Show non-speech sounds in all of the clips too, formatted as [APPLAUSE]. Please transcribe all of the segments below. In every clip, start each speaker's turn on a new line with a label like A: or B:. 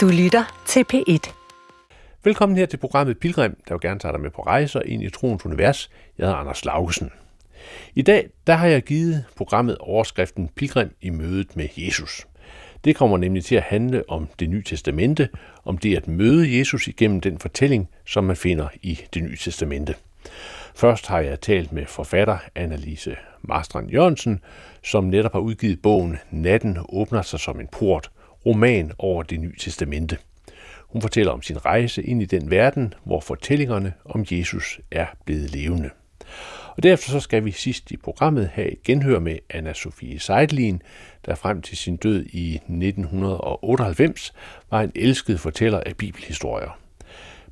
A: Du lytter til P1.
B: Velkommen her til programmet Pilgrim, der vil gerne tage dig med på rejser ind i troens univers. Jeg hedder Anders Laugesen. I dag der har jeg givet programmet overskriften Pilgrim i mødet med Jesus. Det kommer nemlig til at handle om det nye testamente, om det at møde Jesus igennem den fortælling, som man finder i det nye testamente. Først har jeg talt med forfatter Annelise Marstrand Jørgensen, som netop har udgivet bogen Natten åbner sig som en port, roman over det nye testamente. Hun fortæller om sin rejse ind i den verden, hvor fortællingerne om Jesus er blevet levende. Og derefter så skal vi sidst i programmet have et genhør med anna Sofie Seidlin, der frem til sin død i 1998 var en elsket fortæller af bibelhistorier.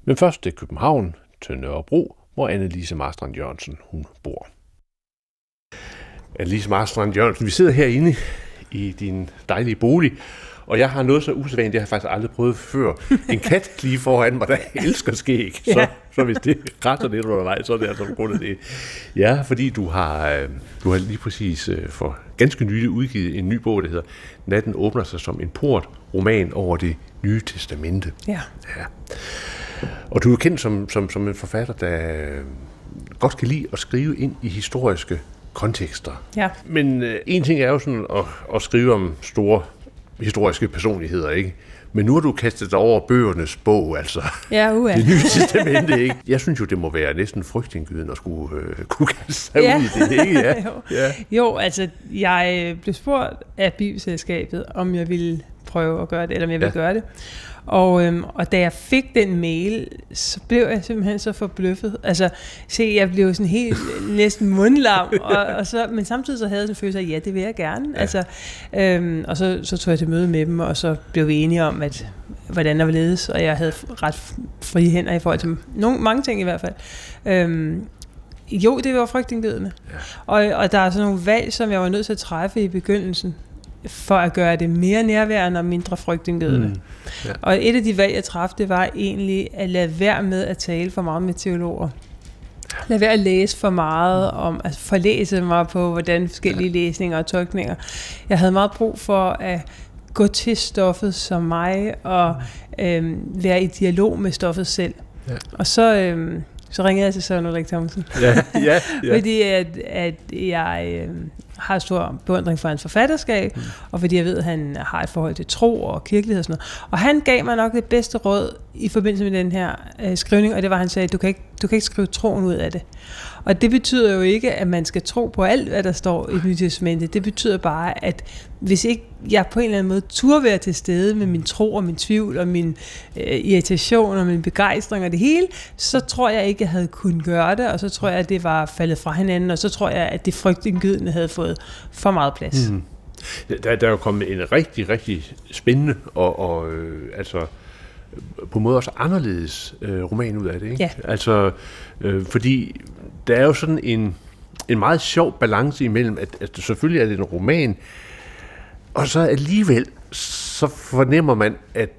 B: Men først til København, til Nørrebro, hvor Annelise Marstrand Jørgensen hun bor. Annelise Marstrand Jørgensen, vi sidder herinde i din dejlige bolig, og jeg har noget så usædvanligt, jeg har faktisk aldrig prøvet før. En kat lige foran mig, der elsker skæg. Så, ja. så hvis det retter lidt undervejs, så er det altså på grund af det. Ja, fordi du har, øh, du har lige præcis øh, for ganske nylig udgivet en ny bog, der hedder Natten åbner sig som en port, roman over det nye testamente.
C: Ja.
B: ja. Og du er kendt som, som, som en forfatter, der øh, godt kan lide at skrive ind i historiske kontekster.
C: Ja.
B: Men øh, en ting er jo sådan at, at skrive om store historiske personligheder, ikke? Men nu har du kastet dig over bøgernes bog, altså.
C: Ja, uha. [LAUGHS]
B: Det nye testamente, ikke? Jeg synes jo, det må være næsten frygtindgydende at skulle øh, kunne kaste sig
C: ja.
B: ud i det, ikke? Ja. [LAUGHS]
C: jo. Ja. jo, altså, jeg blev spurgt af Bibelselskabet, om jeg ville prøve at gøre det, eller om jeg ville ja. gøre det. Og, øhm, og da jeg fik den mail, så blev jeg simpelthen så forbløffet. Altså, se, jeg blev sådan helt næsten mundlam, [LAUGHS] og, og så, men samtidig så havde jeg en følelse af, ja, det vil jeg gerne. Ja. Altså, øhm, og så, så tog jeg til møde med dem, og så blev vi enige om, at hvordan der var ledes, og jeg havde ret frie hænder i forhold til nogle, mange ting i hvert fald. Øhm, jo, det var frygtindgydende. Ja. Og, og der er sådan nogle valg, som jeg var nødt til at træffe i begyndelsen, for at gøre det mere nærværende og mindre frygtindgydende. Mm. Ja. Og et af de valg, jeg træffede, det var egentlig at lade være med at tale for meget med teologer. Lad være at læse for meget om, altså forlæse mig på, hvordan forskellige ja. læsninger og tolkninger. Jeg havde meget brug for at gå til stoffet som mig, og øhm, være i dialog med stoffet selv. Ja. Og så, øhm, så ringede jeg til Søren Ulrik Thomsen.
B: Ja, ja, [LAUGHS] ja.
C: fordi at, at jeg øhm, har stor beundring for hans forfatterskab, mm. og fordi jeg ved, at han har et forhold til tro og kirkelighed og sådan noget. Og han gav mig nok det bedste råd i forbindelse med den her øh, skrivning, og det var, at han sagde, du kan, ikke, du kan ikke skrive troen ud af det. Og det betyder jo ikke, at man skal tro på alt, hvad der står i Nyt Testamentet. Det betyder bare, at hvis ikke jeg på en eller anden måde turde være til stede med min tro og min tvivl og min øh, irritation og min begejstring og det hele, så tror jeg ikke, jeg havde kunnet gøre det, og så tror jeg, at det var faldet fra hinanden, og så tror jeg, at det frygtindgydende havde fået for meget plads. Mm.
B: Der, der er jo kommet en rigtig, rigtig spændende og, og øh, altså på en måde også anderledes øh, roman ud af det. Ikke?
C: Ja.
B: Altså, øh, fordi der er jo sådan en, en meget sjov balance imellem, at, at selvfølgelig er det en roman, og så alligevel, så fornemmer man, at,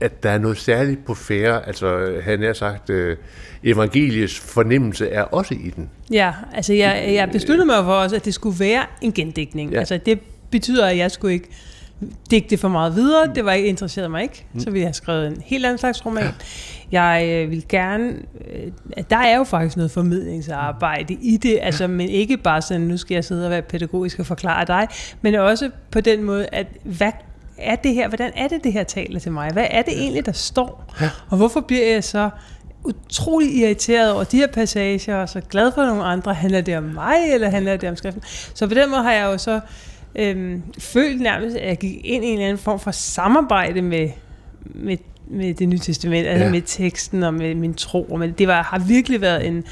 B: at der er noget særligt på færre. Altså, han har sagt, øh, evangeliets fornemmelse er også i den.
C: Ja, altså jeg, jeg besluttede mig for også, at det skulle være en gendækning. Ja. Altså det betyder, at jeg skulle ikke digte for meget videre. Det var ikke interesseret mig ikke. Mm. Så vi har skrevet en helt anden slags roman. Jeg øh, vil gerne... Øh, der er jo faktisk noget formidlingsarbejde i det, altså, men ikke bare sådan, nu skal jeg sidde og være pædagogisk og forklare dig, men også på den måde, at hvad er det her, hvordan er det, det her taler til mig? Hvad er det egentlig, der står? Og hvorfor bliver jeg så utrolig irriteret over de her passager, og så glad for nogle andre. Handler det om mig, eller handler det om skriften? Så på den måde har jeg jo så øhm, følt nærmest, at jeg gik ind i en eller anden form for samarbejde med, med, med det nye testament, altså ja. med teksten og med min tro. Men det var, har virkelig været en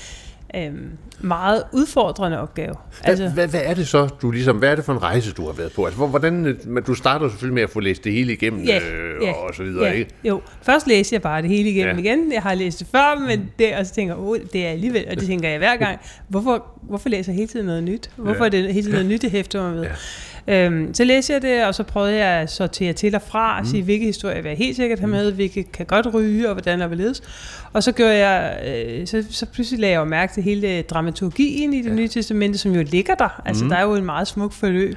C: øhm, meget udfordrende opgave.
B: Altså, hvad, hvad, hvad er det så, du ligesom, hvad er det for en rejse, du har været på? Altså, hvordan, du starter selvfølgelig med at få læst det hele igennem,
C: ja,
B: øh,
C: ja,
B: og så videre,
C: ja,
B: ikke?
C: Jo, først læste jeg bare det hele igennem ja. igen. Jeg har læst det før, men det, og så tænker jeg, oh, det er alligevel, og det tænker jeg hver gang. Hvorfor, hvorfor læser jeg hele tiden noget nyt? Hvorfor ja. er det hele tiden noget nyt, det hæfter mig ved? Ja. Øhm, så læste jeg det, og så prøvede jeg at sortere til og fra, og mm. sige, hvilke historier vil jeg helt sikkert have mm. med, hvilke kan godt ryge, og hvordan og hvorledes. Og så gjorde jeg, øh, så, så pludselig lagde jeg jo mærke til hele dramaturgien i det ja. nye testamente, som jo ligger der. Altså, mm. der er jo en meget smuk forløb.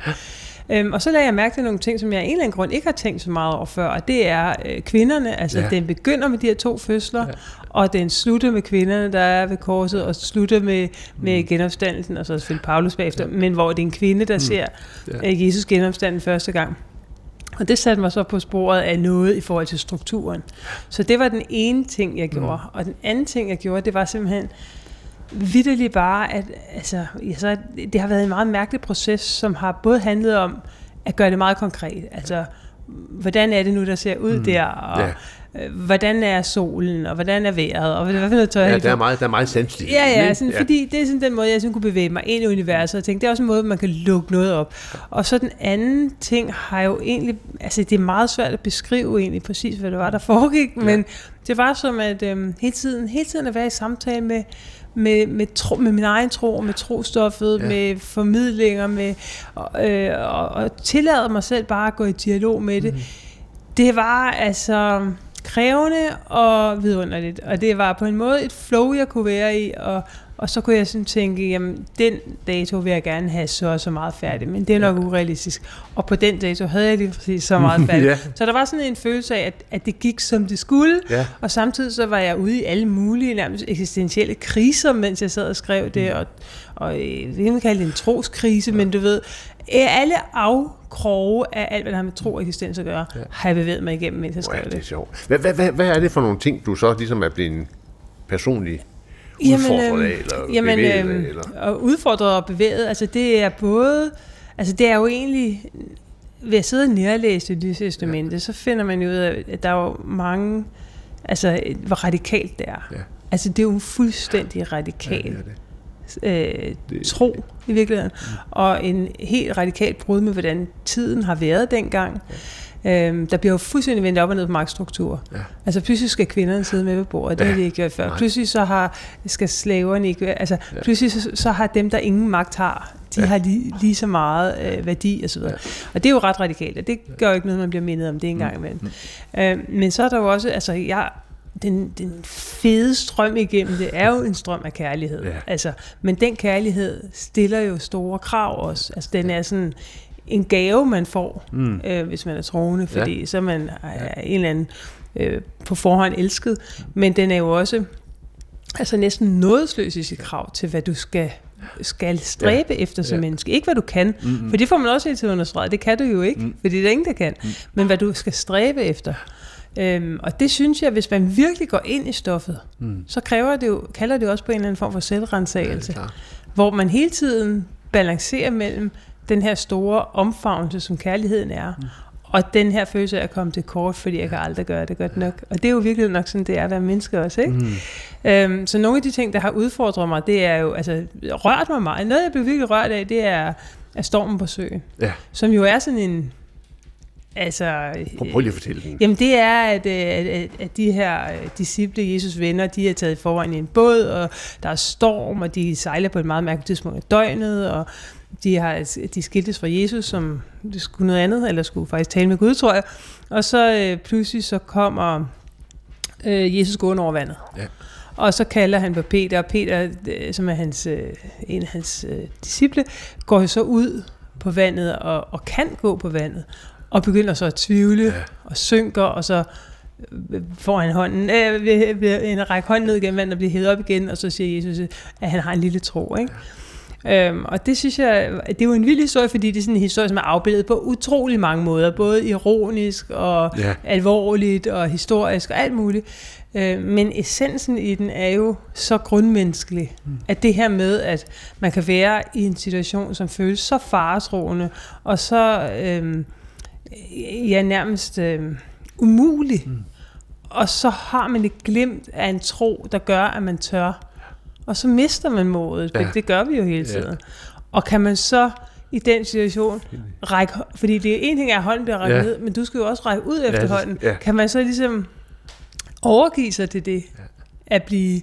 C: Øhm, og så lagde jeg mærke til nogle ting, som jeg af en eller anden grund ikke har tænkt så meget over før, og det er øh, kvinderne. Altså,
B: Ja.
C: ja. den begynder med de her to fødsler, ja. og den slutter med kvinderne, der er ved korset, og slutter med, med genopstandelsen, og så selvfølgelig Paulus bagefter, men hvor det er en kvinde, der ser
B: Ja.
C: ja. Jesus genopstanden første gang. Og det satte mig så på sporet af noget i forhold til strukturen. Så det var den ene ting, jeg gjorde. Mm. Og den anden ting, jeg gjorde, det var simpelthen vidderligt bare, at altså, ja, så, det har været en meget mærkelig proces, som har både handlet om at gøre det meget konkret. Altså, hvordan er det nu, der ser ud mm. der, og
B: Ja.
C: ja. hvordan er solen, og hvordan er vejret, og hvad for noget tøj
B: Ja, der er meget, der er meget sanseligt.
C: Ja, ja, sådan, ja, fordi det er sådan den måde, jeg sådan kunne bevæge mig ind i universet, og tænke, det er også en måde, man kan lukke noget op. Og så den anden ting har jo egentlig, altså det er meget svært at beskrive egentlig præcis, hvad det var, der foregik, ja. men det var som at øhm, hele, tiden, hele tiden at være i samtale med, med, med, tro, med min egen tro, med trostoffet,
B: Ja.
C: med formidlinger, med, og, øh, og, og tillade mig selv bare at gå i dialog med det. Mm. Det var altså krævende og vidunderligt, og det var på en måde et flow, jeg kunne være i, og, og så kunne jeg sådan tænke, jamen den dato vil jeg gerne have så og så meget færdigt, men det er nok urealistisk. Og på den dato havde jeg lige præcis så meget [LAUGHS] færdigt.
B: Ja.
C: Så der var sådan en følelse af, at, at det gik som det skulle,
B: Ja.
C: og samtidig så var jeg ude i alle mulige nærmest eksistentielle kriser, mens jeg sad og skrev det, og, og øh, jeg vil ikke kalde det en troskrise, men du ved, alle afkroge af alt, hvad der har med tro og eksistens at gøre, har jeg bevæget mig igennem, mens jeg skrev
B: er det
C: det.
B: sjovt. Hvad, hvad, hvad, hvad er det for nogle ting, du så ligesom er blevet personligt udfordret
C: øhm,
B: af, eller
C: jamen,
B: bevæget af,
C: øhm,
B: eller?
C: og udfordret og bevæget, altså det er både, altså det er jo egentlig, ved at sidde og nærlæse det testamente, så finder man jo ud af, at der er jo mange, altså hvor radikalt det er.
B: Ja.
C: Altså det er jo fuldstændig radikalt.
B: Ja, det det.
C: øh,
B: Det-
C: tro i virkeligheden, og en helt radikalt brud med, hvordan tiden har været dengang. Øhm, der bliver jo fuldstændig vendt op og ned på magtstruktur.
B: Ja.
C: Altså pludselig skal kvinderne sidde med ved bordet, det
B: Ja.
C: har de ikke gjort før.
B: Nej.
C: Pludselig så har, skal slaverne ikke altså
B: Ja.
C: pludselig så, så har dem, der ingen magt har, de
B: Ja.
C: har lige, lige så meget øh, værdi og så videre.
B: Ja.
C: Og det er jo ret radikalt, og det gør jo ikke noget, man bliver mindet om det en gang imellem. Øh, men så er der jo også, altså jeg, den, den fede strøm igennem det er jo en strøm af kærlighed.
B: Ja.
C: Altså, men den kærlighed stiller jo store krav også. Altså den er sådan en gave, man får, mm. øh, hvis man er troende, fordi ja. så man er en eller anden øh, på forhånd elsket. Men den er jo også altså næsten nådesløs i sit krav til, hvad du skal skal stræbe ja. efter som
B: Ja.
C: menneske. Ikke hvad du kan, mm-hmm. for det får man også hele tiden understreget. Det kan du jo ikke, mm. fordi det er ingen, der kan. Mm. Men hvad du skal stræbe efter. Øhm, og det synes jeg, hvis man virkelig går ind i stoffet, mm. så kræver det jo, kalder det jo også på en eller anden form for selvrensagelse.
B: Ja,
C: hvor man hele tiden balancerer mellem den her store omfavnelse, som kærligheden er, mm. og den her følelse af at komme til kort, fordi jeg kan aldrig gøre det godt nok. Og det er jo virkelig nok sådan, det er at være menneske også, ikke? Mm. Øhm, så nogle af de ting, der har udfordret mig, det er jo, altså, rørt mig meget. Noget, jeg blev virkelig rørt af, det er, er stormen på søen.
B: Ja.
C: Som jo er sådan en, altså...
B: Prøv, prøv lige at fortælle den.
C: Jamen det er, at, øh, at, at, de her øh, disciple, Jesus venner, de er taget i forvejen i en båd, og der er storm, og de sejler på et meget mærkeligt tidspunkt af døgnet, og de har de skiltes fra Jesus, som det skulle noget andet, eller skulle faktisk tale med Gud, tror jeg. Og så øh, pludselig så kommer øh, Jesus gående over vandet.
B: Ja.
C: Og så kalder han på Peter, og Peter, øh, som er hans, øh, en af hans øh, disciple, går jo så ud på vandet og, og kan gå på vandet, og begynder så at tvivle,
B: Ja.
C: ja. og synker, og så øh, får han hånden, øh, en række hånden ned gennem vandet og bliver hævet op igen, og så siger Jesus, at han har en lille tro, ikke? Øhm, og det synes jeg, det er jo en vild historie, fordi det er sådan en historie, som er afbildet på utrolig mange måder, både ironisk og
B: Ja.
C: alvorligt og historisk og alt muligt. Øh, men essensen i den er jo så grundmenneskelig, mm. at det her med, at man kan være i en situation, som føles så faretroende, og så øh, ja, nærmest øh, umulig, mm. og så har man et glimt af en tro, der gør, at man tør. Og så mister man modet,
B: Ja.
C: ja. det gør vi jo hele
B: Ja.
C: tiden. Og kan man så i den situation række, fordi det er en ting er, at hånden bliver rækket
B: Ja.
C: ja. ned, men du skal jo også række ud efter
B: det-
C: hånden.
B: ja.
C: Kan man så ligesom overgive sig til det, ja. at blive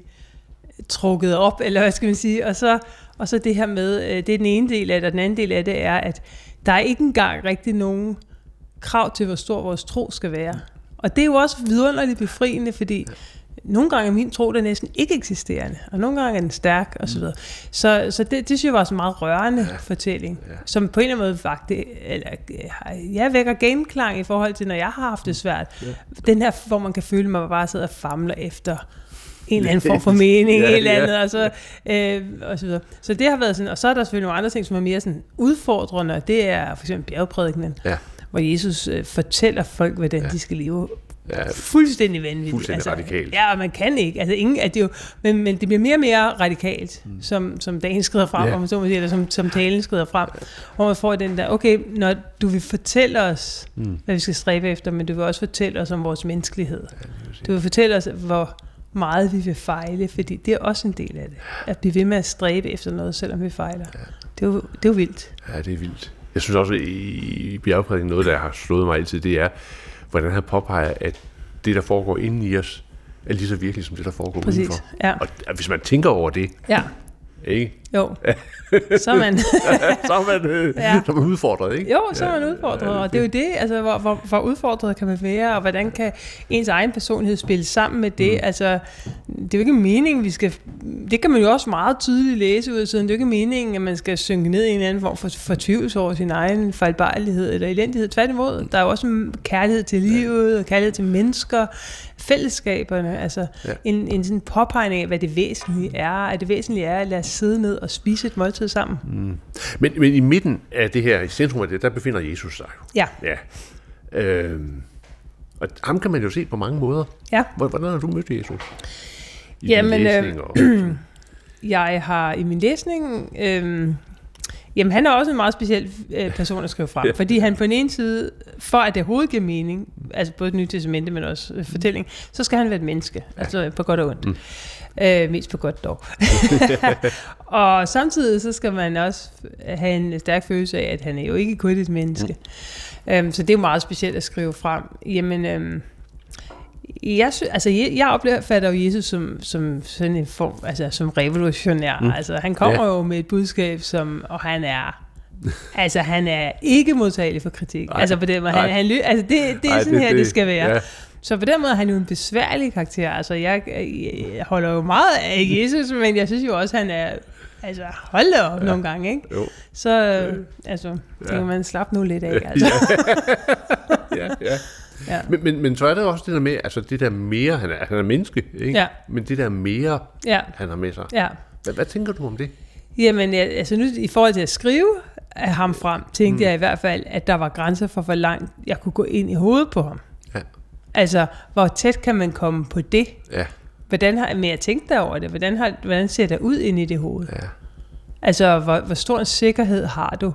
C: trukket op, eller hvad skal man sige, og så, og så det her med, øh, det er den ene del af det, og den anden del af det er, at der er ikke engang rigtig nogen krav til, hvor stor vores tro skal være. Og det er jo også vidunderligt befriende, fordi nogle gange er min tro der næsten ikke eksisterende, og nogle gange er den stærk, og så videre. Så, så det, det synes jeg var en meget rørende ja. fortælling, ja. som på en eller anden måde faktisk, eller, jeg vækker genklang i forhold til, når jeg har haft det svært. Ja. Den her, hvor man kan føle, at man bare sidder og famler efter en eller anden form for [LAUGHS] mening, ja, eller andet, ja. og, så, øh, og så videre. Så det har været sådan, og så er der selvfølgelig nogle andre ting, som er mere sådan udfordrende, og det er for eksempel bjergprædikenen, ja. hvor Jesus øh, fortæller folk, hvordan ja. de skal leve Ja, fuldstændig vanvittigt.
B: Fuldstændig altså, radikalt.
C: Ja, og man kan ikke. Altså, ingen, at det jo, men, men det bliver mere og mere radikalt, mm. som, som dagen skrider frem, ja. man så må sige, eller som, som talen skrider frem, ja. hvor man får den der, okay, når du vil fortælle os, mm. hvad vi skal stræbe efter, men du vil også fortælle os om vores menneskelighed. Ja, du vil fortælle os, hvor meget vi vil fejle, fordi det er også en del af det. At blive ved med at stræbe efter noget, selvom vi fejler. Ja. Det, er jo, det er jo vildt.
B: Ja, det er vildt. Jeg synes også, i bjergprædiken, noget, der har slået mig altid, det er, hvordan han påpeger, at det, der foregår inde i os, er lige så virkelig som det, der foregår Præcis, udenfor. Ja. Og hvis man tænker over det,
C: ja.
B: Ikke?
C: Jo. [LAUGHS] så er man... [LAUGHS]
B: så er man, øh, ja. så er man udfordret, ikke?
C: Jo, så er man udfordret, ja, og det er jo det, altså, hvor, hvor, hvor udfordret kan man være, og hvordan kan ens egen personlighed spille sammen med det? Mm. Altså, det er jo ikke meningen, vi skal... Det kan man jo også meget tydeligt læse ud af siden. Det er jo ikke meningen, at man skal synke ned i en anden form for fortvivlelse over sin egen fejlbarlighed eller elendighed. Tværtimod, der er jo også kærlighed til livet, og kærlighed til mennesker, fællesskaberne, altså ja. en, en sådan påpegning af, hvad det væsentlige er, at det væsentlige er at lade os sidde ned og spise et måltid sammen. Mm.
B: Men, men i midten af det her, i centrum af det, der befinder Jesus sig.
C: Ja.
B: ja. Øhm, og ham kan man jo se på mange måder.
C: Ja.
B: Hvordan har du mødt Jesus?
C: I Jamen, øh, og... [CLEARS THROAT] jeg har i min læsning... Øh, Jamen, han er også en meget speciel øh, person at skrive frem, [LAUGHS] ja. fordi han på den ene side, for at det overhovedet giver mening, altså både det nye testamente, men også øh, fortælling, så skal han være et menneske, ja. altså på godt og ondt. Mm. Øh, mest på godt dog. [LAUGHS] og samtidig så skal man også have en stærk følelse af, at han er jo ikke kun et menneske. Mm. Øhm, så det er jo meget specielt at skrive frem. Jamen, øhm, jeg, sy- altså, jeg, jeg opfatter jo Jesus som, som sådan en form, altså som revolutionær. Mm. Altså, han kommer ja. jo med et budskab, som, og han er altså, han er ikke modtagelig for kritik. Nej, altså, på den måde, han, han, altså, det, det er Ej, sådan det, her, det, det skal være. Ja. Så på den måde er han jo en besværlig karakter. Altså, jeg, jeg holder jo meget af Jesus, men jeg synes jo også, han er Altså, hold da op ja. nogle gange, ikke? Jo. Så, ja. altså, det kan man slappe nu lidt af, altså. [LAUGHS]
B: ja, ja. Ja. Men, men, men så er der også det der med, altså det der mere, han er, han er menneske, ikke? Ja. Men det der mere, ja. han har med sig. Ja. Hvad, hvad tænker du om det?
C: Jamen, altså nu i forhold til at skrive af ham frem, tænkte mm. jeg i hvert fald, at der var grænser for, hvor langt jeg kunne gå ind i hovedet på ham. Ja. Altså, hvor tæt kan man komme på det? Ja. Hvordan har, men jeg tænkte over det, hvordan, har, hvordan ser det ud ind i det hoved? Ja. Altså, hvor, hvor stor en sikkerhed har du?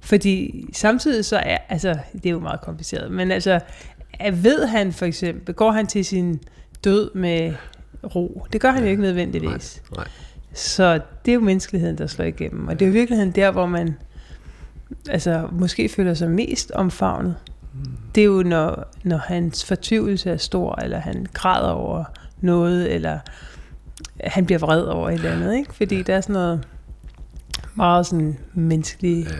C: Fordi samtidig så er, altså, det er jo meget kompliceret, men altså, ved han for eksempel, går han til sin død med ro? Det gør han ja. jo ikke nødvendigvis. Nej, nej. Så det er jo menneskeligheden, der slår igennem. Og det er jo virkeligheden der, hvor man altså, måske føler sig mest omfavnet. Mm. Det er jo, når, når hans fortvivlelse er stor, eller han græder over noget, eller han bliver vred over et eller andet. Ikke? Fordi ja. der er sådan noget meget sådan menneskeligt ja.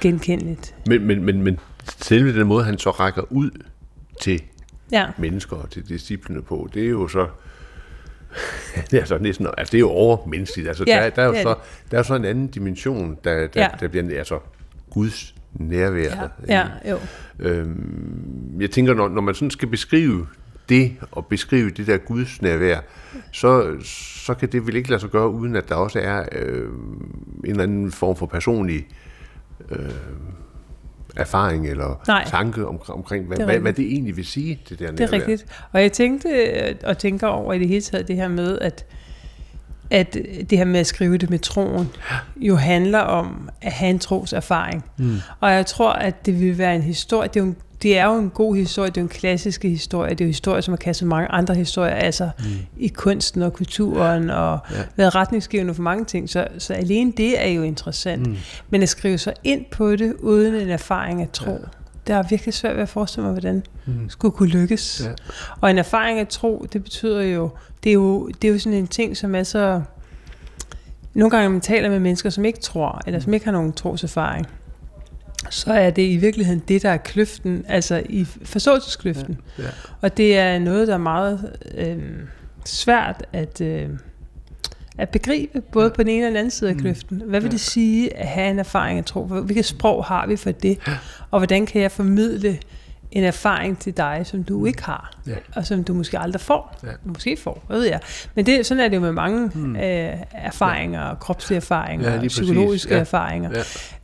C: Genkendeligt.
B: Men, men, men, men selve den måde, han så rækker ud til ja. mennesker og til disciplene på, det er jo så [LAUGHS] det er så næsten, altså det er jo overmenneskeligt. Altså, ja, der, der, er jo så, der er så en anden dimension, der, der, ja. der bliver altså Guds nærvær.
C: Ja, ja jo.
B: Øhm, jeg tænker, når, når man sådan skal beskrive det, og beskrive det der Guds nærvær, så, så kan det vel ikke lade sig gøre, uden at der også er øh, en eller anden form for personlig øh, erfaring eller Nej. tanke om, omkring, hvad det, hvad, hvad det egentlig vil sige, det der
C: Det er rigtigt. Og jeg tænkte øh, og tænker over i det hele taget det her med, at at det her med at skrive det med troen, jo handler om at have en tros erfaring. Mm. Og jeg tror, at det vil være en historie, det er jo en det er jo en god historie, det er jo en klassisk historie, det er jo historie, som har kastet mange andre historier sig mm. i kunsten og kulturen, og ja. været retningsgivende for mange ting, så, så alene det er jo interessant. Mm. Men at skrive sig ind på det, uden en erfaring af tro, ja. det er virkelig svært ved at forestille mig, hvordan mm. skulle kunne lykkes. Ja. Og en erfaring af tro, det betyder jo, det er jo, det er jo sådan en ting, som er så... Nogle gange, når man taler med mennesker, som ikke tror, eller som ikke har nogen troserfaring, så er det i virkeligheden det, der er kløften, altså i forståelseskløften.
B: Ja, ja.
C: Og det er noget, der er meget øh, svært at, øh, at begribe, både på den ene og den anden side af
B: Mm.
C: kløften. Hvad vil det sige at have en erfaring af tro? Hvilket sprog har vi for det? Og hvordan kan jeg formidle en erfaring til dig, som du ikke har,
B: Ja.
C: og som du måske aldrig får.
B: Ja.
C: Måske får, hvad ved jeg. Men det, sådan er det jo med mange hmm. øh, erfaringer, ja. kropslige erfaringer,
B: Ja,
C: psykologiske
B: Ja.
C: erfaringer.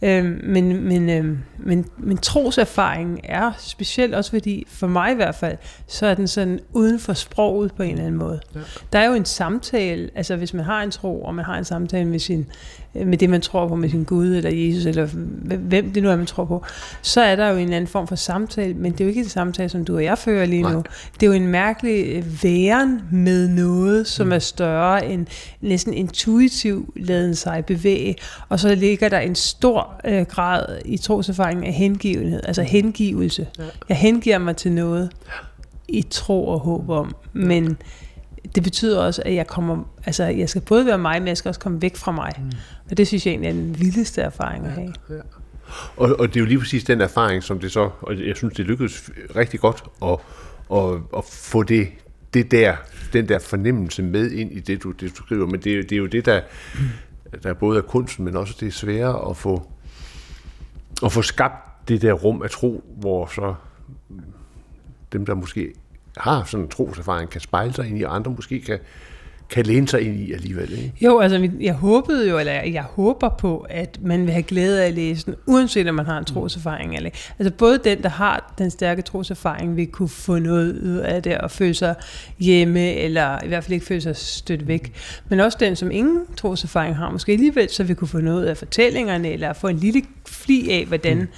B: Ja.
C: Øhm, men, men, øhm, men, men troserfaringen er specielt også fordi, for mig i hvert fald, så er den sådan uden for sproget på en eller anden måde.
B: Ja.
C: Der er jo en samtale, altså hvis man har en tro, og man har en samtale med, sin, med det, man tror på, med sin Gud, eller Jesus, eller hvem det nu er, man tror på, så er der jo en eller anden form for samtale, men det er jo ikke en samtale, som du og jeg fører lige nu.
B: Nej.
C: Det er jo en mærkelig øh, væren med noget, som er større end næsten intuitiv laden sig bevæge, og så ligger der en stor øh, grad i troserfaringen af hengivenhed, altså hengivelse.
B: Ja.
C: Jeg hengiver mig til noget i tro og håb om, men det betyder også, at jeg kommer, altså jeg skal både være mig, men jeg skal også komme væk fra mig. Mm. Og det synes jeg egentlig er den vildeste erfaring at have.
B: Og, og det er jo lige præcis den erfaring, som det så, og jeg synes, det lykkedes rigtig godt at, at, at få det, det der, den der fornemmelse med ind i det, du, det, du skriver. Men det, er jo- det er jo det, der, der både er kunsten, men også det er svære at få, at få skabt det der rum af tro, hvor så dem, der måske har sådan en troserfaring, kan spejle sig ind i, og andre måske kan, kan læne sig ind i alligevel. Ikke?
C: Jo, altså jeg håbede jo, eller jeg håber på, at man vil have glæde af at læse den, uanset om man har en troserfaring eller. Altså både den, der har den stærke troserfaring, vil kunne få noget ud af det, og føle sig hjemme, eller i hvert fald ikke føle sig stødt væk. Men også den, som ingen troserfaring har, måske alligevel, så vil kunne få noget ud af fortællingerne, eller få en lille fli af, hvordan, mm.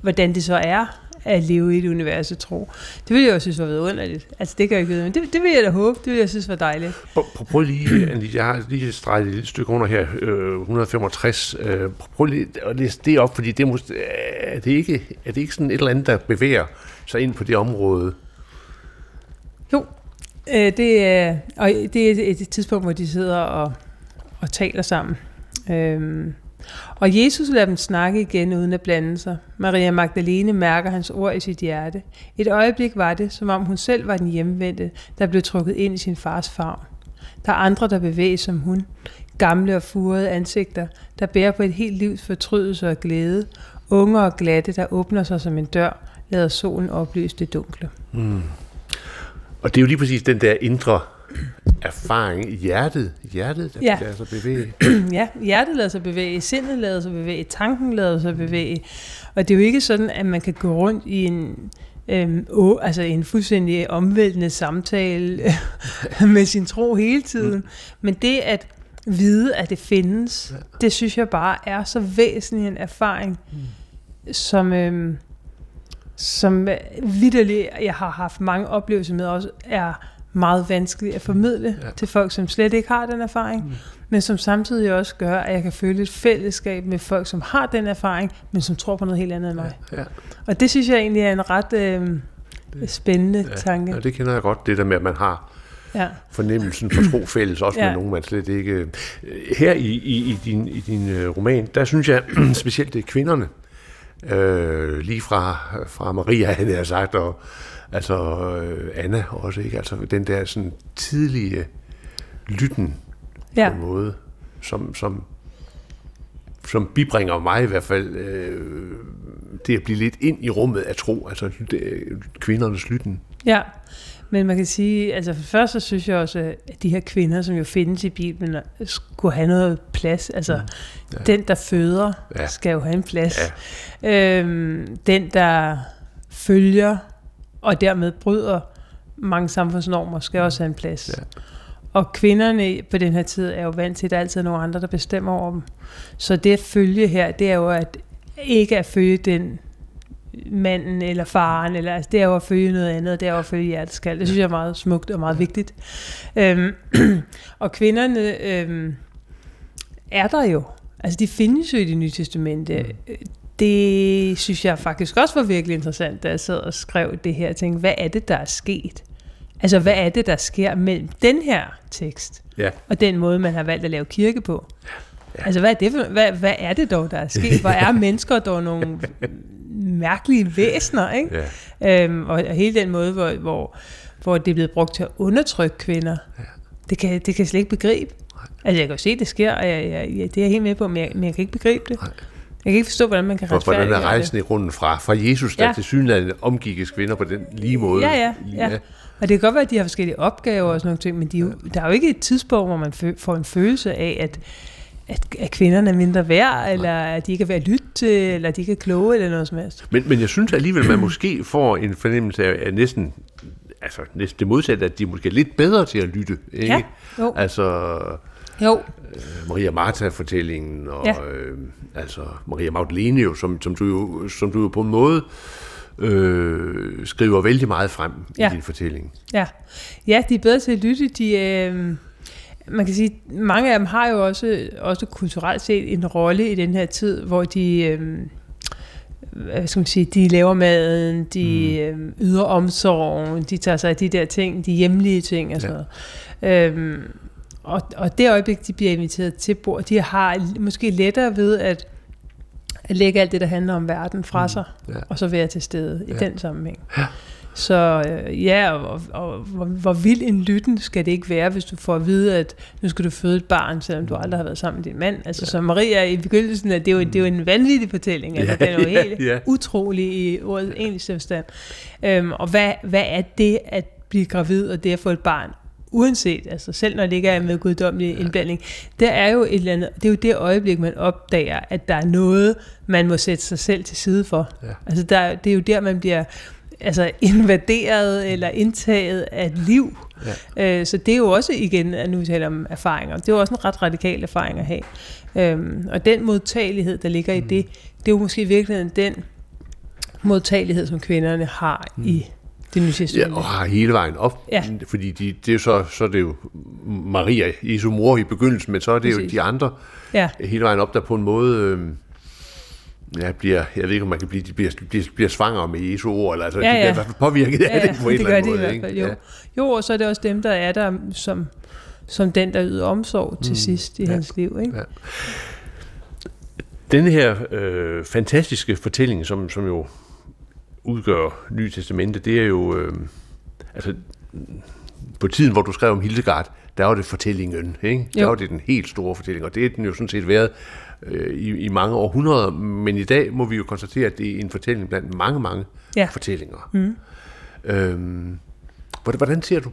C: hvordan det så er at leve i et univers af tro. Det ville jeg jo synes var vidunderligt. Altså det kan jeg ikke vide, men det, det vil jeg da håbe. Det vil jeg synes var dejligt.
B: Prøv, prøv, lige, [CLEARS THROAT] jeg har lige streget et lille stykke under her, øh, 165. Øh, prøv lige at læse det op, fordi det måske, er, det ikke, er det ikke sådan et eller andet, der bevæger sig ind på det område?
C: Jo, øh, det er, og det er et, tidspunkt, hvor de sidder og, og taler sammen. Øhm, og Jesus lader dem snakke igen uden at blande sig. Maria Magdalene mærker hans ord i sit hjerte. Et øjeblik var det, som om hun selv var den hjemvendte, der blev trukket ind i sin fars favn. Der er andre, der bevæger som hun. Gamle og furede ansigter, der bærer på et helt livs fortrydelse og glæde. Unge og glatte, der åbner sig som en dør, lader solen opløse det dunkle. Mm.
B: Og det er jo lige præcis den der indre erfaring i hjertet, hjertet der,
C: Ja.
B: der så bevæge. [CLEARS THROAT]
C: ja, hjertet lader sig bevæge, sindet lader sig bevæge, tanken lader sig bevæge. Og det er jo ikke sådan, at man kan gå rundt i en, øhm, å, altså en fuldstændig omvæltende samtale [LAUGHS] med sin tro hele tiden. Men det at vide, at det findes, det synes jeg bare er så væsentlig en erfaring, som, øhm, som vidderligt, jeg har haft mange oplevelser med, også er meget vanskeligt at formidle
B: Ja.
C: ja. til folk, som slet ikke har den erfaring, mm. men som samtidig også gør, at jeg kan føle et fællesskab med folk, som har den erfaring, men som tror på noget helt andet end mig.
B: Ja,
C: Og det synes jeg egentlig er en ret øh, spændende
B: ja,
C: tanke.
B: ja, det kender jeg godt, det der med, at man har
C: Ja.
B: fornemmelsen for tro fælles, også ja.
C: Ja.
B: med nogen, man slet ikke... Øh, Her i, i, i din, i din øh, roman, der synes jeg [CLEARS THROAT] specielt, det er kvinderne, øh, lige fra, fra Maria, han har sagt, og altså øh, Anna også, ikke? Altså den der sådan tidlige lytten
C: Ja.
B: på en måde, som, som, som bibringer mig i hvert fald øh, det at blive lidt ind i rummet af tro, altså det, kvindernes lytten.
C: Ja, men man kan sige, altså for først så synes jeg også, at de her kvinder, som jo findes i Bibelen, skulle have noget plads. Altså,
B: Ja.
C: ja. den, der føder,
B: ja.
C: skal jo have en plads. Ja. Øhm, den, der følger og dermed bryder mange samfundsnormer, skal også have en plads.
B: Ja.
C: Og kvinderne på den her tid er jo vant til, at der altid er nogle andre, der bestemmer over dem. Så det at følge her, det er jo at ikke at følge den manden eller faren, eller, altså, det er jo at følge noget andet, det er jo at følge hjerteskald. Det synes jeg er meget smukt og meget vigtigt. Øhm, [CLEARS THROAT] og kvinderne øhm, er der jo. Altså, de findes jo i det nye testamente. Det synes jeg faktisk også var virkelig interessant, da jeg sad og skrev det her. Jeg tænkte, hvad er det, der er sket? Altså, hvad er det, der sker mellem den her tekst
B: Ja.
C: og den måde, man har valgt at lave kirke på? Ja. Altså, hvad er, det for, hvad, hvad er det dog, der er sket? Hvor er mennesker dog nogle [LAUGHS] mærkelige væsener, ikke?
B: Ja.
C: Øhm, og, og hele den måde, hvor, hvor, hvor det er blevet brugt til at undertrykke kvinder, ja. det, kan, det kan jeg slet ikke begribe. Altså, jeg kan jo se, det sker, og jeg, jeg, jeg, det er jeg helt med på, men jeg, men jeg kan ikke begribe det.
B: Nej.
C: Jeg kan ikke forstå, hvordan man kan
B: For, hvordan er
C: retfærdiggøre
B: rejsen i grunden fra, fra Jesus, der
C: Ja.
B: ja. til synligheden omgikkes kvinder på den lige måde?
C: Ja, ja, ja. Og det kan godt være, at de har forskellige opgaver og sådan nogle ting, men de er jo, der er jo ikke et tidspunkt, hvor man får en følelse af, at, at, at kvinderne er mindre værd, eller at de ikke er værd at lytte til, eller at de ikke er kloge, eller noget som helst.
B: Men, men jeg synes alligevel, man måske får en fornemmelse af, af næsten, altså næsten det modsatte, at de er måske lidt bedre til at lytte. Ikke?
C: Ja, jo.
B: Altså
C: Jo,
B: øh, Maria Martha-fortællingen, og
C: Ja.
B: øh, altså Maria Magdalene, jo, som, som, du jo, som du jo på en måde øh, skriver vældig meget frem
C: Ja.
B: i din fortælling.
C: ja. Ja, de er bedre til at lytte. De, øh, man kan sige, mange af dem har jo også, også kulturelt set en rolle i den her tid, hvor de... Øh, hvad skal man sige, de laver maden, de mm. øh, yder omsorgen, de tager sig af de der ting, de hjemlige ting og sådan noget. Øhm, og, og det øjeblik, de bliver inviteret til bord, de har måske lettere ved at, at lægge alt det, der handler om verden fra sig,
B: Ja.
C: og så være til stede i
B: Ja.
C: den sammenhæng.
B: Ja.
C: Så øh, ja, og, og, og hvor, hvor vild en lytten skal det ikke være, hvis du får at vide, at nu skal du føde et barn, selvom du aldrig har været sammen med din mand. Altså ja. som Maria i begyndelsen, at det er jo, det er jo en vanvittig fortælling. Altså,
B: Ja,
C: den er jo [LAUGHS]
B: ja,
C: helt
B: ja.
C: utrolig i ordets egentlige forstand. Øhm, og hvad, hvad er det at blive gravid og det at få et barn? Uanset, altså selv når det ikke er med guddommelig indblanding, der er jo et eller andet, det er jo det øjeblik, man opdager, at der er noget, man må sætte sig selv til side for.
B: Ja.
C: Altså der, det er jo der, man bliver altså invaderet eller indtaget af et liv. Ja. Øh, så det er jo også igen, at nu vi taler om erfaringer, det er jo også en ret radikal erfaring at have. Øhm, og den modtagelighed, der ligger i det, det er jo måske i virkeligheden den modtagelighed, som kvinderne har mm. i det nye
B: Ja,
C: testamente.
B: og har hele vejen op.
C: Ja.
B: Fordi de, det er så, så er det jo Maria, Jesu mor i begyndelsen, men så er det
C: Præcis.
B: jo de andre
C: Ja.
B: hele vejen op, der på en måde øh, ja, bliver, jeg ved ikke, om man kan blive, de bliver, bliver, bliver svanger med Jesu ord, eller altså,
C: Ja,
B: de bliver
C: ja.
B: hvert fald påvirket af det på en
C: det
B: eller anden
C: de
B: måde.
C: i hvert fald, jo. Jo, og så er det også dem, der er der som, som den, der yder omsorg til sidst i
B: Ja.
C: hans liv. Ikke?
B: Ja. Denne her øh, fantastiske fortælling, som, som jo udgør Nye Testamente, det er jo, øh, altså, på tiden, hvor du skrev om Hildegard, der var det fortællingen, ikke? Der
C: Jo.
B: var det den helt store fortælling, og det er den jo sådan set været øh, i, i mange århundreder, men i dag må vi jo konstatere, at det er en fortælling blandt mange, mange
C: Ja.
B: fortællinger. Mm. Øhm, hvordan ser du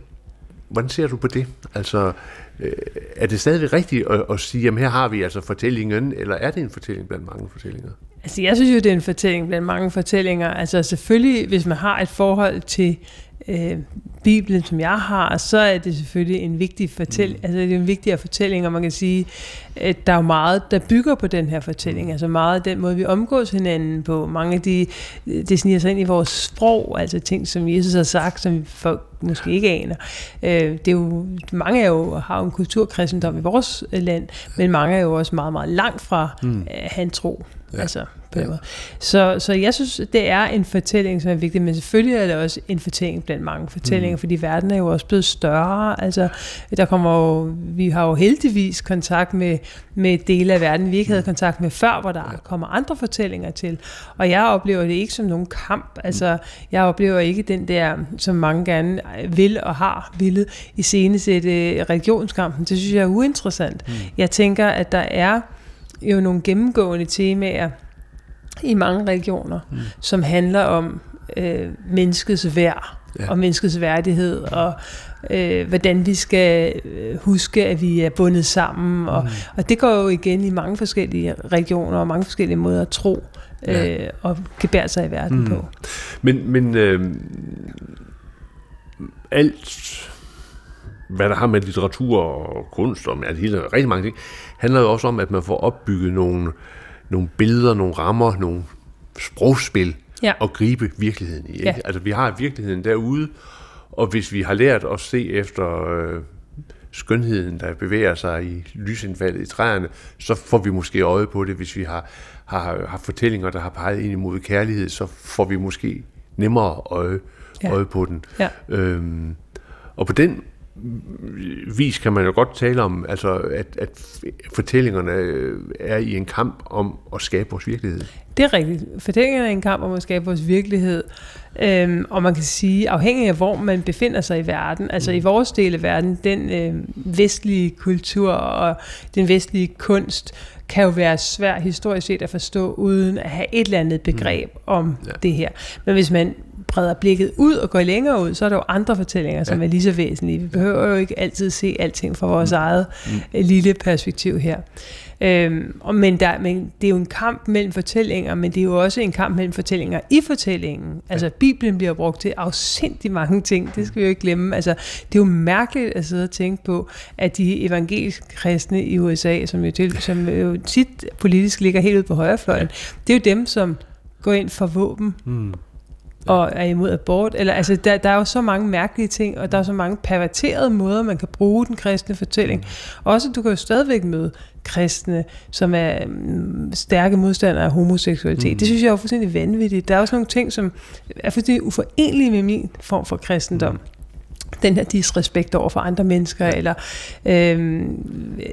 B: Hvordan ser du på det? Altså, øh, er det stadigvæk rigtigt at, at sige, at her har vi altså fortællingen, eller er det en fortælling blandt mange fortællinger?
C: Altså, jeg synes jo, det er en fortælling blandt mange fortællinger. Altså, selvfølgelig, hvis man har et forhold til øh, Bibelen, som jeg har, så er det selvfølgelig en vigtig fortælling. Mm. Altså, det er en vigtigere fortælling, og man kan sige, at der er meget, der bygger på den her fortælling. Altså meget af den måde, vi omgås hinanden på. Mange af de, det sniger sig ind i vores sprog, altså ting, som Jesus har sagt, som folk måske ikke aner. Øh, det er jo, mange er jo, har jo en kulturkristendom i vores øh, land, men mange er jo også meget, meget langt fra mm. at have en tro. Ja. Altså, på den måde. Så, så jeg synes, det er en fortælling, som er vigtig, men selvfølgelig er det også en fortælling blandt mange fortællinger, mm. fordi verden er jo også blevet større. Altså, der kommer jo, vi har jo heldigvis kontakt med, med dele af verden, vi ikke havde kontakt med før, hvor der kommer andre fortællinger til. Og jeg oplever det ikke som nogen kamp. Altså, jeg oplever ikke den der, som mange gerne vil og har ville i scenesætte religionskampen. Det synes jeg er uinteressant. Mm. Jeg tænker, at der er jo nogle gennemgående temaer i mange religioner, mm. som handler om øh, menneskets værd
B: Ja.
C: og menneskets værdighed og øh, hvordan vi skal øh, huske, at vi er bundet sammen. Og,
B: Mm.
C: og det går jo igen i mange forskellige regioner og mange forskellige måder at tro
B: Ja.
C: øh, og gebære sig i verden Mm. på.
B: Men, men øh, alt, hvad der har med litteratur og kunst og altså, hele, rigtig mange ting, handler jo også om, at man får opbygget nogle, nogle billeder, nogle rammer, nogle sprogspil
C: Ja.
B: og gribe virkeligheden i. Ikke?
C: Ja.
B: Altså, vi har virkeligheden derude, og hvis vi har lært at se efter øh, skønheden, der bevæger sig i lysindfaldet i træerne, så får vi måske øje på det. Hvis vi har, har, har fortællinger, der har peget ind imod kærlighed, så får vi måske nemmere øje,
C: Ja.
B: øje på den.
C: Ja.
B: Øhm, og på den vis kan man jo godt tale om, altså at, at fortællingerne er i en kamp om at skabe vores virkelighed.
C: Det er rigtigt. Fortællingerne er en kamp om at skabe vores virkelighed. Øhm, og man kan sige, afhængig af hvor man befinder sig i verden, altså mm. i vores del af verden, den øh, vestlige kultur og den vestlige kunst, kan jo være svært historisk set at forstå, uden at have et eller andet begreb mm. om ja. det her. Men hvis man breder blikket ud og går længere ud, så er der jo andre fortællinger, som ja. er lige så væsentlige. Vi behøver jo ikke altid se alting fra vores mm. eget mm. lille perspektiv her. Øhm, og men, der, men det er jo en kamp mellem fortællinger, men det er jo også en kamp mellem fortællinger i fortællingen. Altså Bibelen bliver brugt til afsindig mange ting, det skal vi jo ikke glemme. Altså, det er jo mærkeligt at sidde og tænke på, at de evangeliske kristne i USA, som jo, til, som jo tit politisk ligger helt ude på højrefløjen, det er jo dem, som går ind for våben. Mm og er imod abort. Eller, altså, der, der er jo så mange mærkelige ting, og der er så mange perverterede måder, man kan bruge den kristne fortælling. Mm. Også, du kan jo stadigvæk møde kristne, som er mm, stærke modstandere af homoseksualitet. Mm. Det synes jeg er fuldstændig vanvittigt. Der er også nogle ting, som er fuldstændig uforenelige med min form for kristendom. Mm den her disrespekt over for andre mennesker, eller øhm,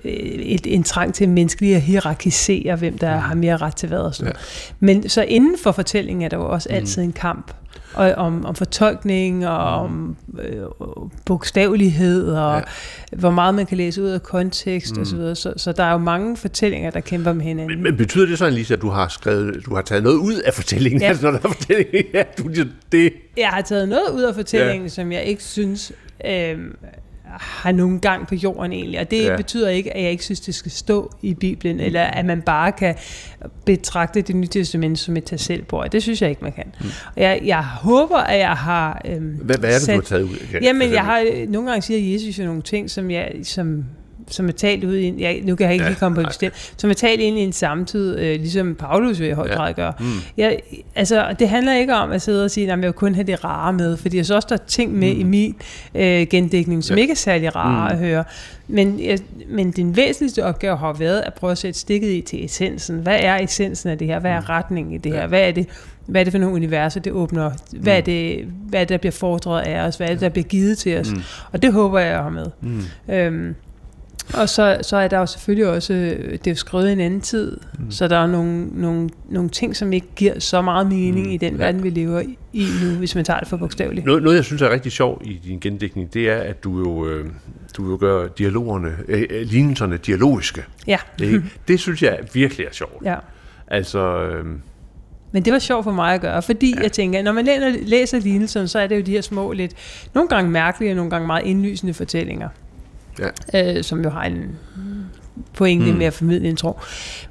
C: et, en trang til menneskeligt at hierarkisere, hvem der mm. har mere ret til hvad og sådan ja. Men så inden for fortællingen er der jo også mm. altid en kamp og om, om fortolkning og mm. om øh, bogstavelighed og ja. hvor meget man kan læse ud af kontekst mm. osv. Så, så der er jo mange fortællinger, der kæmper med hinanden.
B: Men, men betyder det så, Lisa, at du har skrevet, du har taget noget ud af fortællingen? Ja. Altså, [LAUGHS] når der er fortælling, ja, du, det...
C: Jeg har taget noget ud af fortællingen, ja. som jeg ikke synes øh, har nogen gang på jorden egentlig. Og det ja. betyder ikke, at jeg ikke synes, det skal stå i Bibelen, eller at man bare kan betragte det nye testament som et tag selv Det synes jeg ikke, man kan. Mm. Og jeg, jeg håber, at jeg har... Øhm,
B: hvad, hvad er det, sat, du har taget ud?
C: Jamen, jeg har nogle gange siger Jesus jo nogle ting, som jeg... Som, som er talt ud i, ja, nu kan jeg ikke ja, lige komme på det bestemt, som er talt ind i en samtid, øh, ligesom Paulus jo i høj grad ja. gør. Mm. Ja, altså, det handler ikke om at sidde og sige, at jeg vil kun have det rare med, fordi jeg synes også, der er ting med mm. i min øh, gendækning, som ja. ikke er særlig rare mm. at høre. Men, jeg, men din væsentligste opgave har været at prøve at sætte stikket i til essensen. Hvad er essensen af det her? Hvad er mm. retningen i det her? Hvad er det, hvad er det for nogle universer, det åbner? Hvad, er, mm. det, hvad er det, der bliver foredraget af os? Hvad er det, der bliver givet til os? Mm. Og det håber jeg, at have med. Mm. Øhm, og så, så er der jo selvfølgelig også, det er jo skrevet i en anden tid, mm. så der er nogle, nogle, nogle ting, som ikke giver så meget mening mm. i den ja. verden, vi lever i nu, hvis man tager det for bogstaveligt.
B: Noget, noget jeg synes er rigtig sjovt i din gendækning, det er, at du jo, øh, du jo gør dialogerne, øh, øh lignelserne dialogiske.
C: Ja.
B: Det, [LAUGHS] det synes jeg virkelig er sjovt.
C: Ja.
B: Altså... Øh,
C: men det var sjovt for mig at gøre, fordi ja. jeg tænker, når man læser, læser så er det jo de her små, lidt, nogle gange mærkelige, og nogle gange meget indlysende fortællinger ja. øh, som jo har en pointe mm. med at formidle en tro.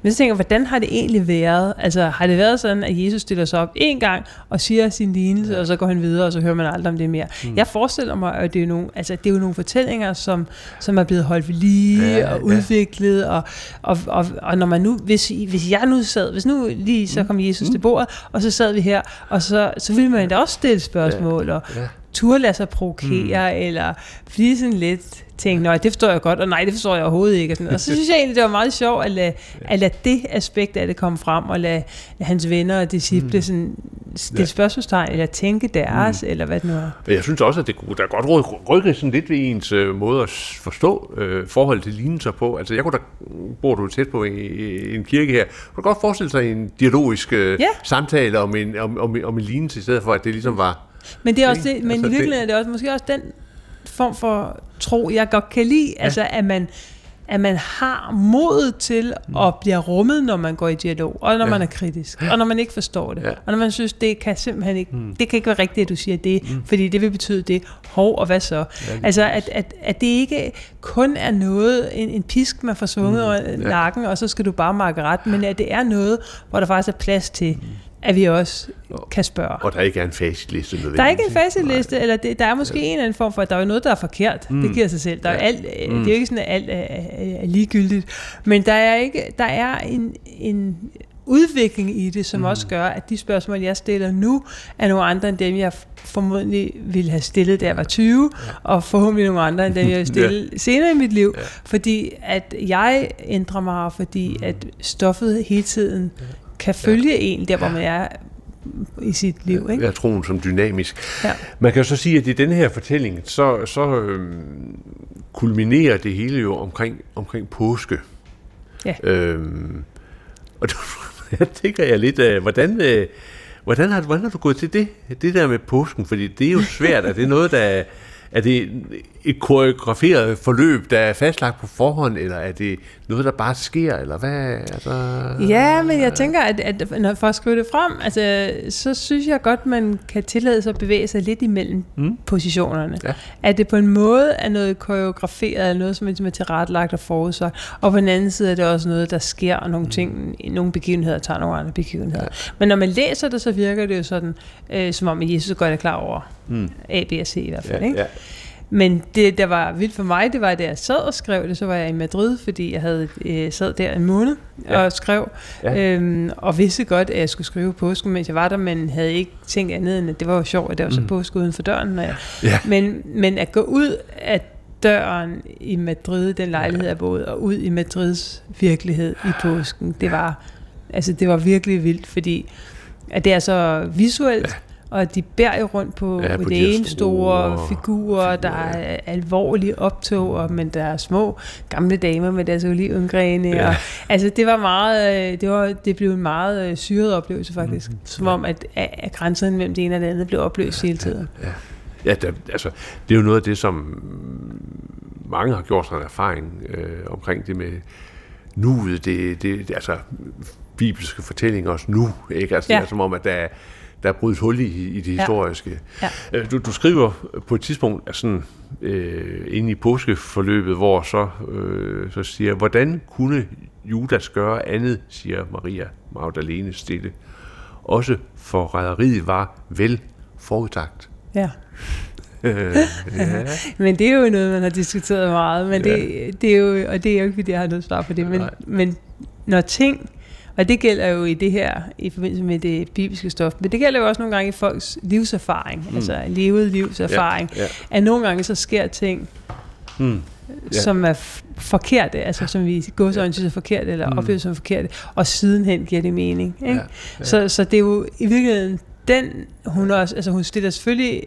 C: Men så tænker jeg, hvordan har det egentlig været? Altså, har det været sådan, at Jesus stiller sig op en gang og siger sin lignelse, ja. og så går han videre, og så hører man aldrig om det mere? Mm. Jeg forestiller mig, at det er, nogle, altså, det er jo nogle fortællinger, som, som er blevet holdt ved lige ja, og udviklet, ja. og, og, og, og når man nu, hvis, hvis jeg nu sad, hvis nu lige så mm. kom Jesus mm. til bordet, og så sad vi her, og så, så ville man da også stille spørgsmål, ja. og ja. Turde lade sig provokere, mm. eller blive sådan lidt tænkte, nej, det forstår jeg godt, og nej, det forstår jeg overhovedet ikke. Og, sådan. og så synes jeg egentlig, det var meget sjovt at lade, at lade det aspekt af det komme frem, og lade, lade hans venner og disciple mm. sådan, stille ja. spørgsmålstegn, eller tænke deres, mm. eller hvad det nu er.
B: Jeg synes også, at det, der er godt rykke sådan lidt ved ens øh, måde at forstå øh, forholdet til lignelser på. Altså, jeg kunne da, bor du tæt på i, en kirke her, kunne godt forestille sig en dialogisk øh, ja. samtale om en, om, om, om en lignelse, i stedet for, at det ligesom var...
C: Men det er også det, men altså, i virkeligheden er det også, måske også den form for tro, jeg godt kan lide. Ja. Altså, at man, at man har mod til mm. at blive rummet, når man går i dialog, og når ja. man er kritisk, og når man ikke forstår det, ja. og når man synes, det kan simpelthen ikke, mm. det kan ikke være rigtigt, at du siger det, mm. fordi det vil betyde det, hov, og hvad så? Ja, altså, at, at, at det ikke kun er noget, en, en pisk, man får svunget mm. over ja. nakken, og så skal du bare markere ret, men at det er noget, hvor der faktisk er plads til, mm at vi også kan spørge.
B: Og der ikke er en facitliste
C: Der er ikke en facitliste, eller det, der er måske ja. en eller anden form for, at der er noget, der er forkert. Mm. Det giver sig selv. Der er ja. alt, mm. Det er jo ikke sådan, at alt er, er, er ligegyldigt. Men der er, ikke, der er en, en udvikling i det, som mm. også gør, at de spørgsmål, jeg stiller nu, er nogle andre end dem, jeg formodentlig ville have stillet, da jeg var 20, ja. og forhåbentlig nogle andre end dem, jeg [LAUGHS] stille ja. senere i mit liv, ja. fordi at jeg ændrer mig, fordi mm. at stoffet hele tiden kan følge ja. en, der hvor man er i sit liv. Ikke?
B: Ja, troen som dynamisk.
C: Ja.
B: Man kan jo så sige, at i den her fortælling, så, så øhm, kulminerer det hele jo omkring, omkring påske.
C: Ja.
B: Øhm, og [LAUGHS] jeg tænker jeg lidt, øh, hvordan, øh, hvordan, har, hvordan har du gået til det? Det der med påsken, fordi det er jo svært. er det noget, der er det et koreograferet forløb, der er fastlagt på forhånd, eller er det noget, der bare sker, eller hvad? Altså...
C: Ja, men jeg tænker, at, at når for at skrive det frem, altså, så synes jeg godt, man kan tillade sig at bevæge sig lidt imellem mm. positionerne.
B: Ja.
C: At det på en måde er noget koreograferet, eller noget, som er tilrettelagt og forudsagt, og på den anden side er det også noget, der sker, og nogle ting, nogle begivenheder tager nogle andre begivenheder. Ja. Men når man læser det, så virker det jo sådan, øh, som om Jesus godt er klar over mm. A, B og C i hvert fald.
B: Ja,
C: ikke?
B: ja.
C: Men det, der var vildt for mig, det var, da jeg sad og skrev det, så var jeg i Madrid, fordi jeg havde øh, sad der en måned
B: Ja.
C: og skrev,
B: Ja.
C: øhm, og vidste godt, at jeg skulle skrive påsken, mens jeg var der, men havde ikke tænkt andet end, at det var jo sjovt, at der var så
B: Mm.
C: påske uden for døren. Når jeg,
B: Ja.
C: men, men at gå ud af døren i Madrid, den lejlighed jeg boede, og ud i Madrids virkelighed i påsken, det var, altså det var virkelig vildt, fordi at det er så visuelt. Og de bærer jo rundt på,
B: Ja,
C: ja,
B: på
C: på
B: de
C: det ene store
B: store
C: figurer, der
B: ja.
C: er alvorlige optog, og, men der er små gamle damer med deres olivengrene.
B: Ja.
C: Ja. Og, altså det var meget, øh, det, var, det blev en meget øh, syret oplevelse faktisk. Mm, som om, at, at grænserne mellem det ene og det andet blev opløst ja, hele tiden.
B: Ja, ja der, altså, det er jo noget af det, som mange har gjort sig en erfaring øh, omkring det med nuet. Det, det, altså, bibelske fortællinger også nu, ikke? Altså, ja.
C: Ja.
B: det er som om, at der, er- der er brudt hul i, i det
C: Ja.
B: historiske.
C: Ja.
B: Øh, Du, du skriver på et tidspunkt, at sådan, øh, inde i påskeforløbet, hvor så, øh, så siger, hvordan kunne Judas gøre andet, siger Maria Magdalene stille. Også for rædderiet var vel forudtagt.
C: Ja. [LAUGHS]
B: Øh, ja. [LAUGHS]
C: Men det er jo noget, man har diskuteret meget, men det, det er jo, og det er jo ikke, fordi jeg har noget svar på det, men,
B: Nej.
C: men når ting, og det gælder jo i det her, i forbindelse med det bibelske stof, men det gælder jo også nogle gange i folks livserfaring, mm. altså levet livserfaring,
B: Ja, ja.
C: at nogle gange så sker ting,
B: Mm.
C: ja. som er forkerte, altså som vi går så synes er forkerte, eller
B: Mm.
C: oplever som forkerte, og sidenhen giver det mening. Ikke?
B: Ja, ja.
C: Så, så det er jo i virkeligheden den, hun også, altså hun stiller selvfølgelig,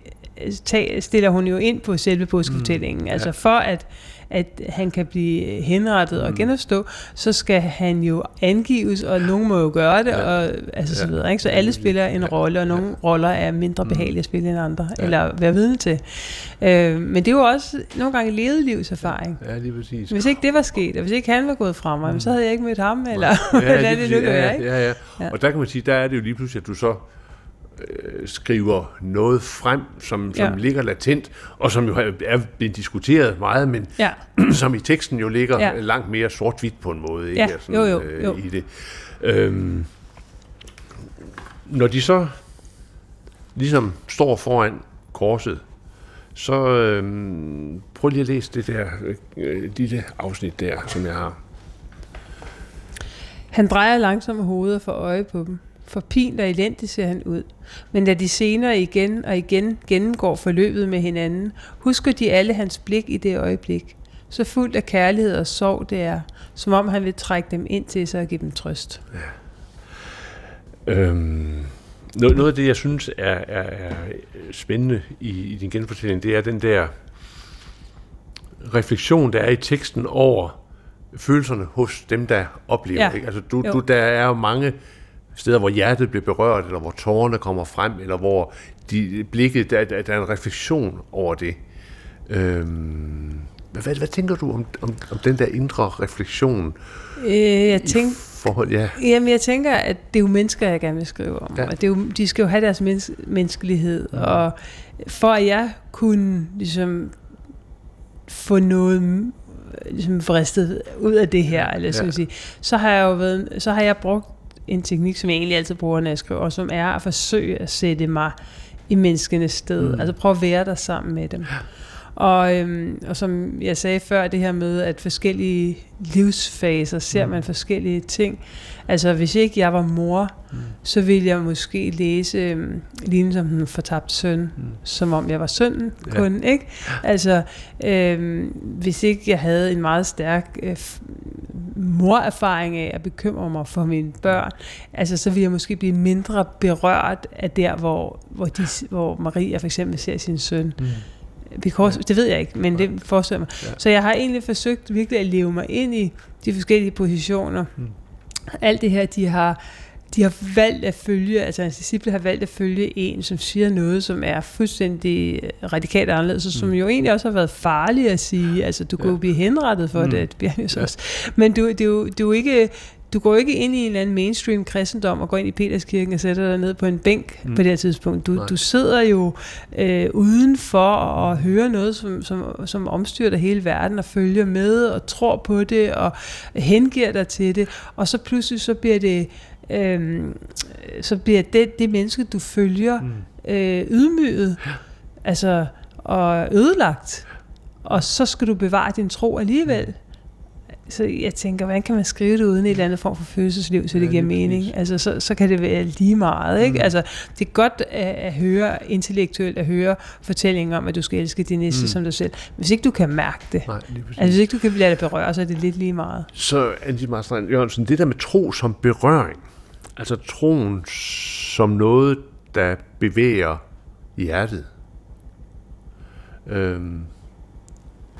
C: tag, stiller hun jo ind på selve påskefortællingen, mm. altså for at, at han kan blive henrettet og
B: Mm.
C: genopstå, så skal han jo angives, og nogen må jo gøre det,
B: Ja.
C: og altså så
B: Ja.
C: videre. Ikke? Så alle spiller en
B: Ja.
C: rolle, og nogle roller er mindre
B: Mm.
C: behagelige at spille end andre,
B: Ja.
C: eller være vidne til. Øh, men det er jo også nogle gange levet livserfaring.
B: ja, lige præcis.
C: Hvis ikke det var sket, og hvis ikke han var gået fra mig, mm. så havde jeg ikke mødt ham, eller
B: Ja, [LAUGHS] lige
C: det nu kan
B: ja, ja, ja, ja.
C: Ja.
B: Og der kan man sige, der er det jo lige pludselig, at du så øh, skriver noget frem, som, som
C: Ja.
B: ligger latent, og som jo er er blevet diskuteret meget, men
C: Ja. [CLEARS THROAT]
B: som i teksten jo ligger ja. Langt mere sort-hvidt på en måde. Ikke?
C: Ja,
B: Altså,
C: jo, jo,
B: øh,
C: jo.
B: I det. Øhm, når de så ligesom står foran korset, så øhm, prøv lige at læse det der øh, lille afsnit der, som jeg har.
C: Han drejer langsomt hovedet for øje på dem. For pint og elendigt ser han ud. Men da de senere igen og igen gennemgår forløbet med hinanden, husker de alle hans blik i det øjeblik. Så fuldt af kærlighed og sorg det er, som om han vil trække dem ind til sig og give dem trøst.
B: Øhm, noget, noget af det, jeg synes er, er, er spændende i, i din genfortælling, det er den der refleksion, der er i teksten over følelserne hos dem, der oplever.
C: Ja.
B: Ikke? Altså, du,
C: Jo.
B: du, der er jo mange steder, hvor hjertet bliver berørt, eller hvor tårerne kommer frem, eller hvor de, blikket, der, der, der er en refleksion over det. Øhm, hvad, hvad tænker du om, om, om den der indre refleksion?
C: Øh, jeg tænker,
B: Forhold, ja.
C: Jamen, jeg tænker, at det er jo mennesker, jeg gerne vil skrive om.
B: Ja.
C: Ja. Og det er jo, de skal jo have deres mens- menneskelighed. Mm. Og for at jeg kunne ligesom få noget ligesom vristet ud af det her, eller så,
B: Ja.
C: ja. sige, så har jeg jo været, så har jeg brugt en teknik, som jeg egentlig altid bruger, når jeg skriver, og som er at forsøge at sætte mig i menneskenes sted.
B: Mm.
C: Altså prøve at være der sammen med dem. Og, øhm, og som jeg sagde før, det her med, at forskellige livsfaser ser
B: Mm.
C: man forskellige ting. Altså hvis ikke jeg var mor,
B: Mm.
C: så ville jeg måske læse øhm, lignende som den fortabt søn,
B: Mm.
C: som om jeg var sønnen
B: Ja.
C: kun, ikke? Altså, øhm, hvis ikke jeg havde en meget stærk øh, morerfaring af at bekymre mig for mine børn, altså så vil jeg måske blive mindre berørt af der, hvor, hvor, de, hvor Maria for eksempel ser sin søn. Mm. Because. Det ved jeg ikke, men det forestiller mig. Ja. Så jeg har egentlig forsøgt virkelig at leve mig ind i de forskellige positioner. Mm. Alt det her, de har de har valgt at følge, altså hans disciple har valgt at følge en, som siger noget, som er fuldstændig radikalt anderledes, og som mm. jo egentlig også har været farligt at sige. Altså, du ja. kan jo blive henrettet for mm. det, det ja. også. Men du, det, er jo, det er jo ikke du går ikke ind i en eller anden mainstream kristendom og går ind i Peterskirken og sætter dig ned på en bænk mm. på det her tidspunkt. Du, du sidder jo øh, udenfor og hører noget, som, som, som omstyrter hele verden og følger med og tror på det og hengiver dig til det. Og så pludselig så bliver det øhm, så bliver det, det menneske, du følger, mm. øh, ydmyget altså, og ødelagt. Og så skal du bevare din tro alligevel. Mm. Så jeg tænker, hvordan kan man skrive det uden en eller anden form for følelsesliv, så det ja, giver mening? Altså, så, så kan det være lige meget. Ikke? Mm. Altså, det er godt at, at høre intellektuelt, at høre fortællinger om, at du skal elske din næste mm. som dig selv. Hvis ikke du kan mærke det, Nej, altså hvis ikke du kan lade det berøre, så er det lidt lige meget.
B: Så Andy Marstrand Jørgensen, det der med tro som berøring, Altså troen som noget, der bevæger hjertet. Øhm,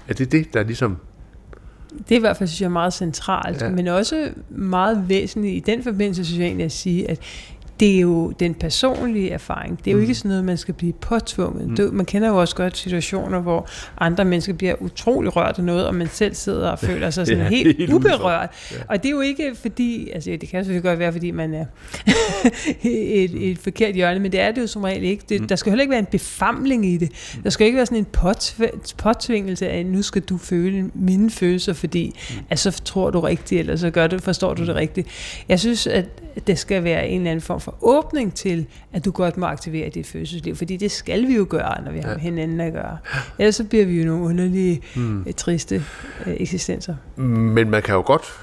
B: er det det, der ligesom...
C: Det er i hvert fald, synes jeg, meget centralt, ja. men også meget væsentligt i den forbindelse, synes jeg egentlig at sige, at det er jo den personlige erfaring. Det er jo mm. ikke sådan noget, man skal blive påtvunget. Mm. Man kender jo også godt situationer, hvor andre mennesker bliver utrolig rørt af noget, og man selv sidder og [LAUGHS] føler sig sådan ja, helt, helt uberørt. Ja. Og det er jo ikke fordi, altså det kan selvfølgelig godt være, fordi man er [LAUGHS] et, et forkert hjørne, men det er det jo som regel ikke. Det, mm. Der skal heller ikke være en befamling i det. Der skal ikke være sådan en påtv- påtvingelse af, nu skal du føle mine følelser, fordi mm. at så tror du rigtigt, eller så gør du, forstår du det mm. rigtigt. Jeg synes, at det skal være en eller anden form for åbning til, at du godt må aktivere dit følelsesliv, fordi det skal vi jo gøre, når vi har ja. med hinanden at gøre. Ellers så bliver vi jo nogle underlige, mm. Triste øh, eksistenser.
B: Men man kan jo godt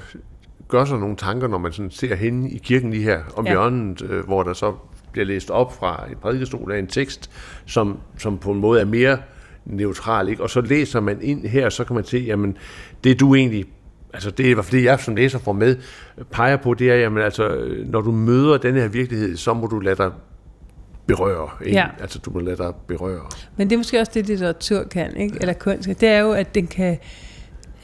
B: gøre sig nogle tanker, når man sådan ser hende i kirken lige her om ja. hjørnet, øh, hvor der så bliver læst op fra en prædikestol af en tekst, som, som på en måde er mere neutral, ikke? og så læser man ind her, så kan man se, jamen, det du egentlig altså det er i hvert fald det, jeg som læser får med, peger på, det er, jamen altså, når du møder den her virkelighed, så må du lade dig berøre. Ikke? Ja. Altså du må lade dig berøre.
C: Men det er måske også det, litteratur kan, ikke? eller kunst. Det er jo, at den kan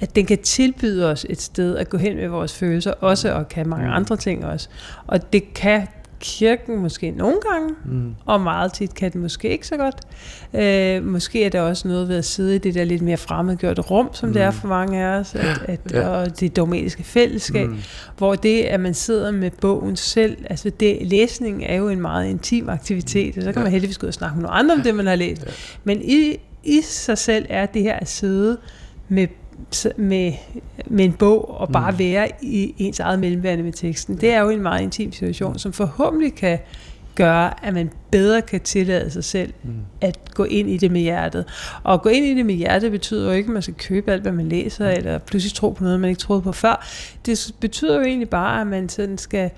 C: at den kan tilbyde os et sted at gå hen med vores følelser, også og kan mange mm. andre ting også. Og det kan kirken måske nogle gange, mm. og meget tit kan den måske ikke så godt. Øh, måske er der også noget ved at sidde i det der lidt mere fremmedgjorte rum, som mm. det er mm. for mange af os, at, at, ja. og det dogmatiske fællesskab, mm. hvor det, at man sidder med bogen selv, altså det, læsning er jo en meget intim aktivitet, og så kan ja. man heldigvis gå ud og snakke med nogle andre om det, man har læst. Ja. Men i, i sig selv er det her at sidde med med, med en bog og bare mm. være i ens eget mellemværende med teksten. Det er jo en meget intim situation, som forhåbentlig kan gøre, at man bedre kan tillade sig selv mm. at gå ind i det med hjertet. Og at gå ind i det med hjertet betyder jo ikke, at man skal købe alt, hvad man læser, mm. eller pludselig tro på noget, man ikke troede på før. Det betyder jo egentlig bare, at man sådan skal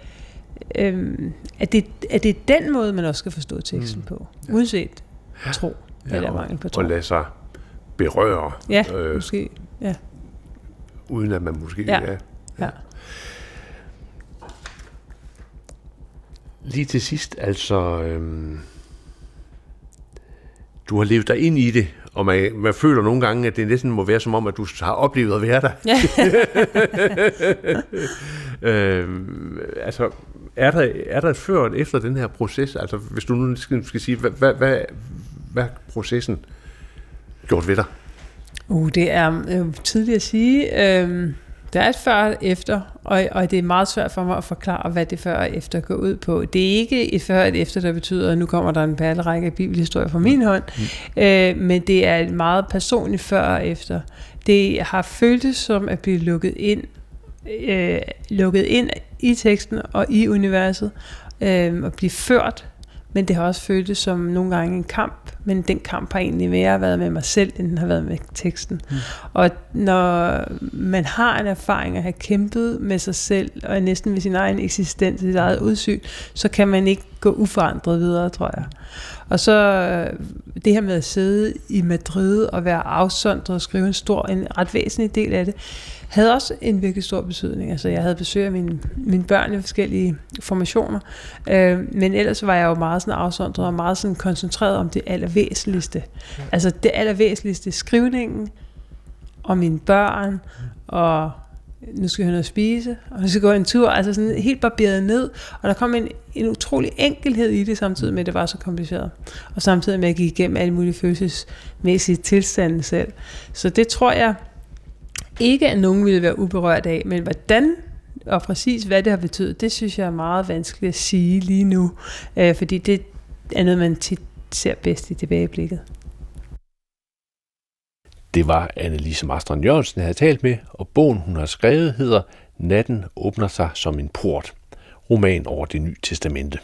C: øhm, at, det, at det er den måde, man også skal forstå teksten mm. på, uanset tro ja, eller mangel på tro.
B: Og lade sig berøre.
C: Ja, øh, måske. Ja.
B: Uden at man måske... Ja. ja. ja. Lige til sidst, altså... Øhm, du har levet dig ind i det, og man, man føler nogle gange, at det næsten må være som om, at du har oplevet at være der. Ja. [LAUGHS] øhm, altså, er der, er der et før og efter den her proces? Altså, hvis du nu skal, skal sige, hvad, hvad, hvad, hvad processen gjort ved dig?
C: Uh, det er øh, tidligt at sige. Øh, der er et før og efter, og, og det er meget svært for mig at forklare, hvad det før og efter går ud på. Det er ikke et før og et efter, der betyder, at nu kommer der en perlerække af bibelhistorier fra min hånd, mm. øh, men det er et meget personligt før og efter. Det har føltes som at blive lukket ind, øh, lukket ind i teksten og i universet, øh, og blive ført men det har også føltes som nogle gange en kamp, men den kamp har egentlig mere været med mig selv, end den har været med teksten. Mm. Og når man har en erfaring at have kæmpet med sig selv, og næsten med sin egen eksistens, sit eget udsyn, så kan man ikke gå uforandret videre, tror jeg. Og så øh, det her med at sidde i Madrid og være afsondret og skrive en stor, en ret væsentlig del af det, havde også en virkelig stor betydning. Altså jeg havde besøg af mine, mine børn i forskellige formationer, øh, men ellers var jeg jo meget sådan afsondret og meget sådan koncentreret om det allervæsentligste. Altså det allervæsentligste, skrivningen, og mine børn, og nu skal jeg have noget at spise, og nu skal gå en tur, altså sådan helt barberet ned, og der kom en, en utrolig enkelhed i det, samtidig med, at det var så kompliceret, og samtidig med, at jeg gik igennem alle mulige følelsesmæssige tilstande selv. Så det tror jeg ikke, at nogen ville være uberørt af, men hvordan og præcis hvad det har betydet, det synes jeg er meget vanskeligt at sige lige nu, øh, fordi det er noget, man tit ser bedst i tilbageblikket.
B: Det var Annelise Marstrand Jørgensen, jeg havde talt med, og bogen, hun har skrevet, hedder Natten åbner sig som en port. Roman over det nye testamente.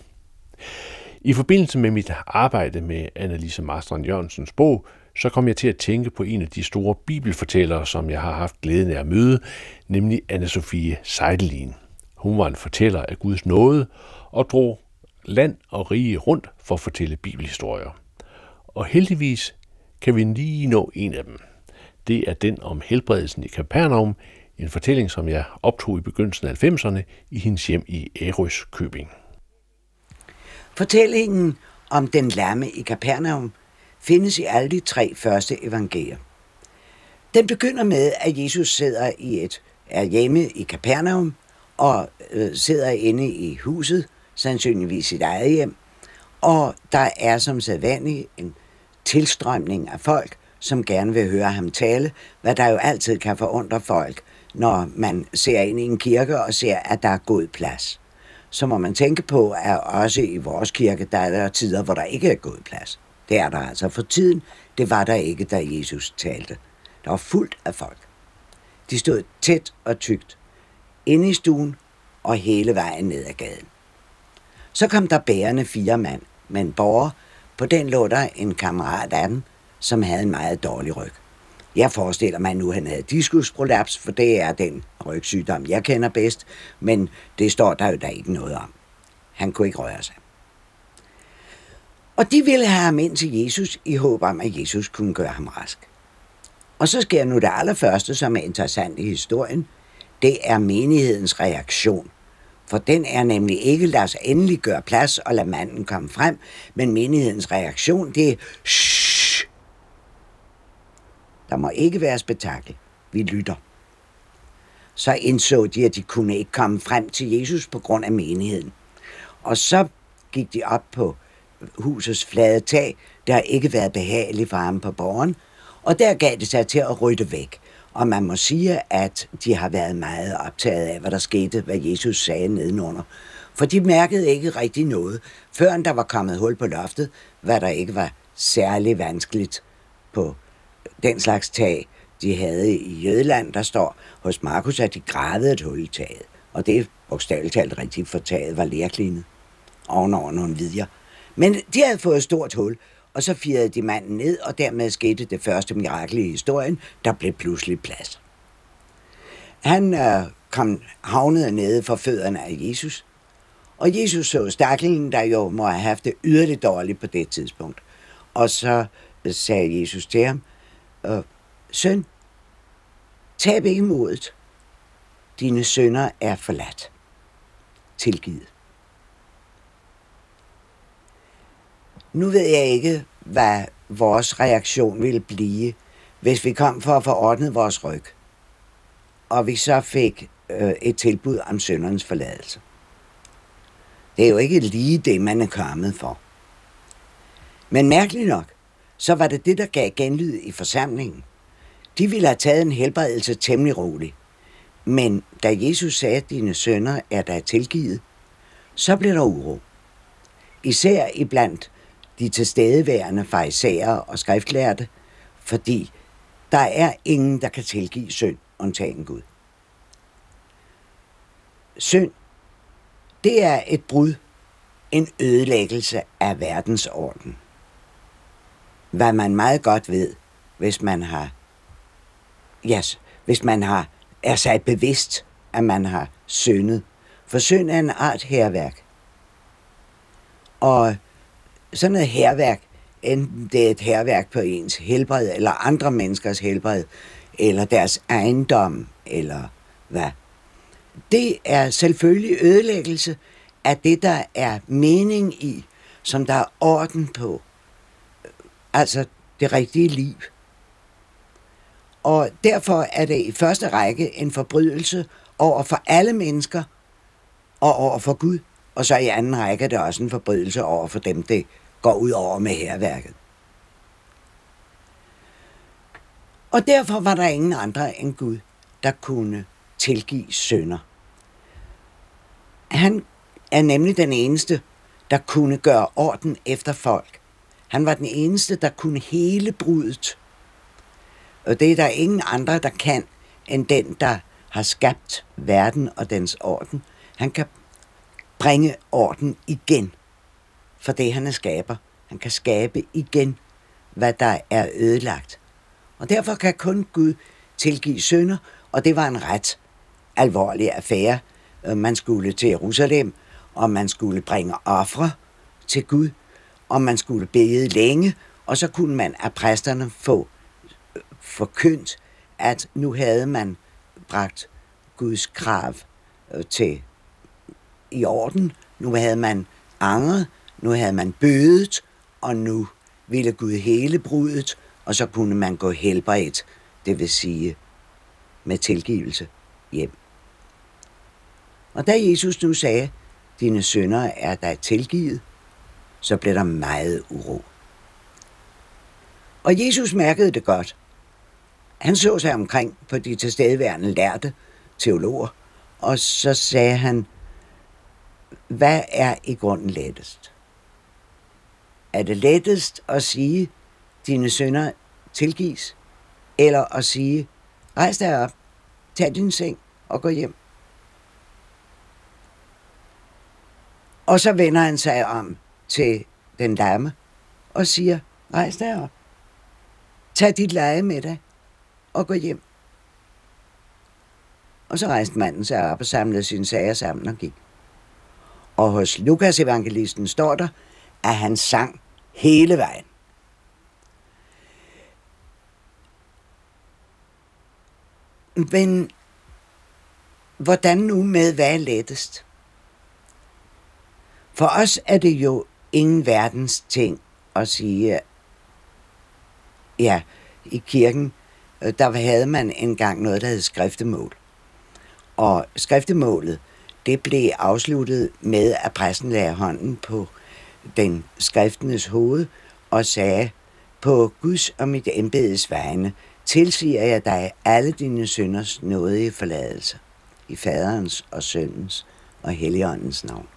B: I forbindelse med mit arbejde med Annelise Marstrand Jørgensens bog, så kom jeg til at tænke på en af de store bibelfortællere, som jeg har haft glæden af at møde, nemlig Anne-Sophie Seidelin. Hun var en fortæller af Guds nåde og drog land og rige rundt for at fortælle bibelhistorier. Og heldigvis kan vi lige nå en af dem – det er den om helbredelsen i Kapernaum, en fortælling, som jeg optog i begyndelsen af 90'erne i hendes hjem i Ærøs Købing.
A: Fortællingen om den lamme i Kapernaum findes i alle de tre første evangelier. Den begynder med, at Jesus sidder i et er hjemme i Kapernaum og øh, sidder inde i huset, sandsynligvis sit eget hjem, og der er som sædvanligt en tilstrømning af folk, som gerne vil høre ham tale, hvad der jo altid kan forundre folk, når man ser ind i en kirke og ser, at der er god plads. Så må man tænke på, at også i vores kirke, der er der tider, hvor der ikke er god plads. Det er der altså for tiden. Det var der ikke, da Jesus talte. Der var fuldt af folk. De stod tæt og tygt. inde i stuen og hele vejen ned ad gaden. Så kom der bærende fire mand med en borger. På den lå der en kammerat af dem, som havde en meget dårlig ryg. Jeg forestiller mig nu, at han havde diskusprolaps, for det er den rygsygdom, jeg kender bedst, men det står der jo der ikke noget om. Han kunne ikke røre sig. Og de ville have ham ind til Jesus i håb om, at Jesus kunne gøre ham rask. Og så sker nu det allerførste, som er interessant i historien. Det er menighedens reaktion. For den er nemlig ikke, lad os endelig gøre plads og lade manden komme frem, men menighedens reaktion, det er, der må ikke være spektakel. Vi lytter. Så indså de, at de kunne ikke komme frem til Jesus på grund af menigheden. Og så gik de op på husets flade tag. Der har ikke været behagelig varme på borgen. Og der gav det sig til at rydde væk. Og man må sige, at de har været meget optaget af, hvad der skete, hvad Jesus sagde nedenunder. For de mærkede ikke rigtig noget, før der var kommet hul på loftet, hvad der ikke var særlig vanskeligt på den slags tag, de havde i Jødeland, der står hos Markus, at de gravede et hul i taget. Og det er bogstaveligt talt rigtigt, for taget var lærklinet ovenover nogle vidjer. Men de havde fået et stort hul, og så firede de manden ned, og dermed skete det første mirakel i historien, der blev pludselig plads. Han øh, kom havnede nede for fødderne af Jesus, og Jesus så stakkelen, der jo må have haft det yderligt dårligt på det tidspunkt. Og så øh, sagde Jesus til ham, øh, søn, tab ikke modet. Dine sønner er forladt. Tilgivet. Nu ved jeg ikke, hvad vores reaktion ville blive, hvis vi kom for at få ordnet vores ryg, og vi så fik øh, et tilbud om søndernes forladelse. Det er jo ikke lige det, man er kommet for. Men mærkeligt nok, så var det det, der gav genlyd i forsamlingen. De ville have taget en helbredelse temmelig roligt. Men da Jesus sagde, at dine sønner er der tilgivet, så blev der uro. Især iblandt de tilstedeværende fejsager og skriftlærte, fordi der er ingen, der kan tilgive synd, undtagen Gud. Synd, det er et brud, en ødelæggelse af verdensorden hvad man meget godt ved, hvis man har, yes, hvis man har, er sig bevidst, at man har syndet. For synd er en art herværk. Og sådan noget herværk, enten det er et herværk på ens helbred, eller andre menneskers helbred, eller deres ejendom, eller hvad. Det er selvfølgelig ødelæggelse af det, der er mening i, som der er orden på. Altså det rigtige liv. Og derfor er det i første række en forbrydelse over for alle mennesker og over for Gud. Og så i anden række er det også en forbrydelse over for dem, det går ud over med herværket. Og derfor var der ingen andre end Gud, der kunne tilgive sønder. Han er nemlig den eneste, der kunne gøre orden efter folk. Han var den eneste, der kunne hele brudet. Og det er der ingen andre, der kan, end den, der har skabt verden og dens orden. Han kan bringe orden igen for det, han er skaber. Han kan skabe igen, hvad der er ødelagt. Og derfor kan kun Gud tilgive sønder, og det var en ret alvorlig affære. Øh, man skulle til Jerusalem, og man skulle bringe ofre til Gud, og man skulle bede længe, og så kunne man af præsterne få øh, forkyndt, at nu havde man bragt Guds krav øh, til i orden. Nu havde man angret, nu havde man bødet, og nu ville Gud hele brudet, og så kunne man gå helbredt, det vil sige med tilgivelse hjem. Og da Jesus nu sagde, dine sønner er dig tilgivet, så blev der meget uro. Og Jesus mærkede det godt. Han så sig omkring på de tilstedeværende lærte teologer, og så sagde han, hvad er i grunden lettest? Er det lettest at sige, dine sønner tilgives, eller at sige, rejs dig op, tag din seng og gå hjem? Og så vender han sig om til den dame og siger, rejs dig op, tag dit leje med dig og gå hjem. Og så rejste manden sig op og samlede sine sager sammen og gik. Og hos Lukas evangelisten står der, at han sang hele vejen. Men hvordan nu med, hvad er lettest? For os er det jo ingen verdens ting at sige, ja, i kirken, øh, der havde man engang noget, der hed skriftemål. Og skriftemålet, det blev afsluttet med, at præsten lagde hånden på den skriftenes hoved og sagde, på Guds og mit embedes vegne, tilsiger jeg dig alle dine synders nådige forladelse i faderens og søndens og helligåndens navn.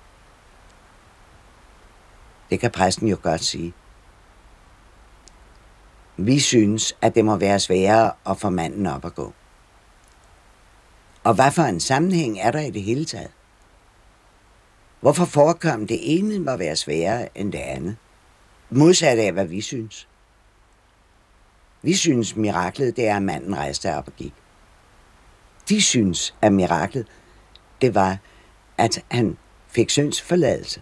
A: Det kan præsten jo godt sige. Vi synes, at det må være sværere at få manden op at gå. Og hvad for en sammenhæng er der i det hele taget? Hvorfor forekom det ene må være sværere end det andet? Modsat af, hvad vi synes. Vi synes, miraklet det er, at manden rejste op og gik. De synes, at miraklet det var, at han fik synds forladelse.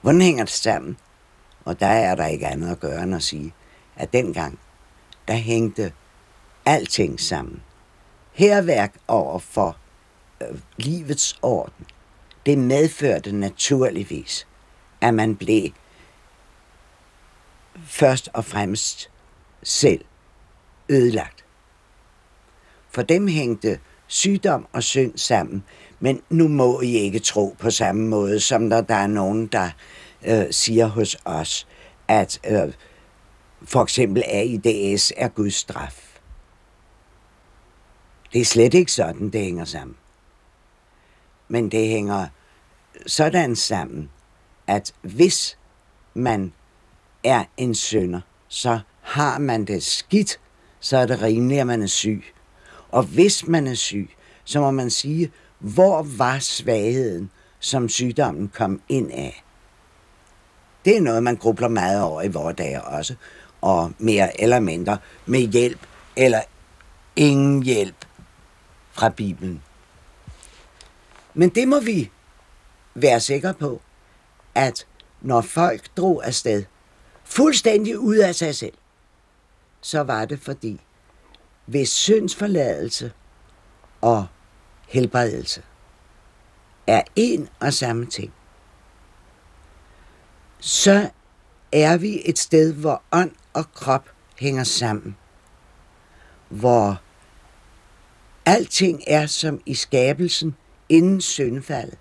A: Hvordan hænger det sammen? Og der er der ikke andet at gøre end at sige, at dengang, der hængte alting sammen. Herværk over for livets orden. Det medførte naturligvis, at man blev først og fremmest selv ødelagt. For dem hængte sygdom og synd sammen, men nu må I ikke tro på samme måde, som når der er nogen, der øh, siger hos os, at øh, for eksempel AIDS er Guds straf. Det er slet ikke sådan, det hænger sammen. Men det hænger sådan sammen, at hvis man er en sønder, så har man det skidt, så er det rimeligt, at man er syg. Og hvis man er syg, så må man sige, hvor var svagheden, som sygdommen kom ind af. Det er noget, man grubler meget over i vores dage også, og mere eller mindre med hjælp eller ingen hjælp fra Bibelen. Men det må vi være sikre på, at når folk drog afsted, fuldstændig ud af sig selv, så var det fordi, hvis syndsforladelse og helbredelse er en og samme ting, så er vi et sted, hvor ånd og krop hænger sammen. Hvor alting er som i skabelsen inden syndfaldet,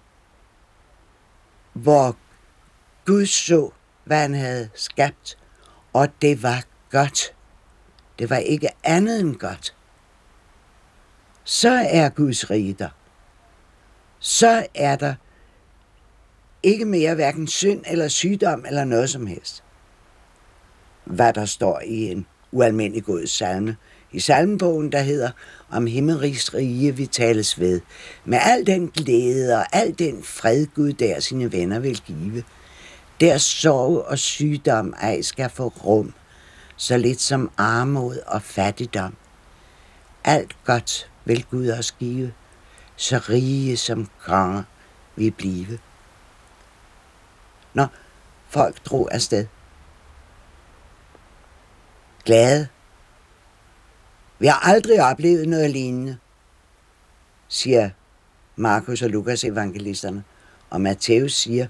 A: Hvor Gud så, hvad han havde skabt, og det var godt. Det var ikke andet end godt. Så er Guds rige der. Så er der ikke mere hverken synd eller sygdom eller noget som helst. Hvad der står i en ualmindelig god salme. I salmebogen, der hedder Om himmerigs rige vi tales ved. Med al den glæde og al den fred Gud der sine venner vil give. Der sorg og sygdom ej skal få rum. Så lidt som armod og fattigdom. Alt godt vil Gud os give. Så rige som konger vi blive når folk drog afsted. Glade. Vi har aldrig oplevet noget lignende, siger Markus og Lukas evangelisterne. Og Matthæus siger,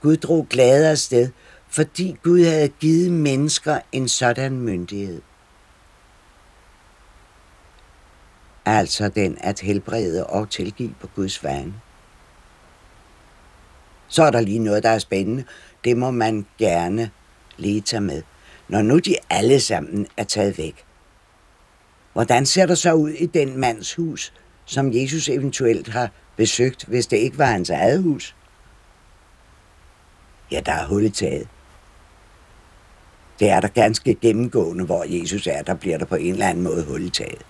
A: Gud drog glade afsted, fordi Gud havde givet mennesker en sådan myndighed. Altså den at helbrede og tilgive på Guds vegne. Så er der lige noget, der er spændende. Det må man gerne lige tage med. Når nu de alle sammen er taget væk. Hvordan ser det så ud i den mands hus, som Jesus eventuelt har besøgt, hvis det ikke var hans eget hus? Ja, der er hul i taget. Det er der ganske gennemgående, hvor Jesus er, der bliver der på en eller anden måde hul i taget.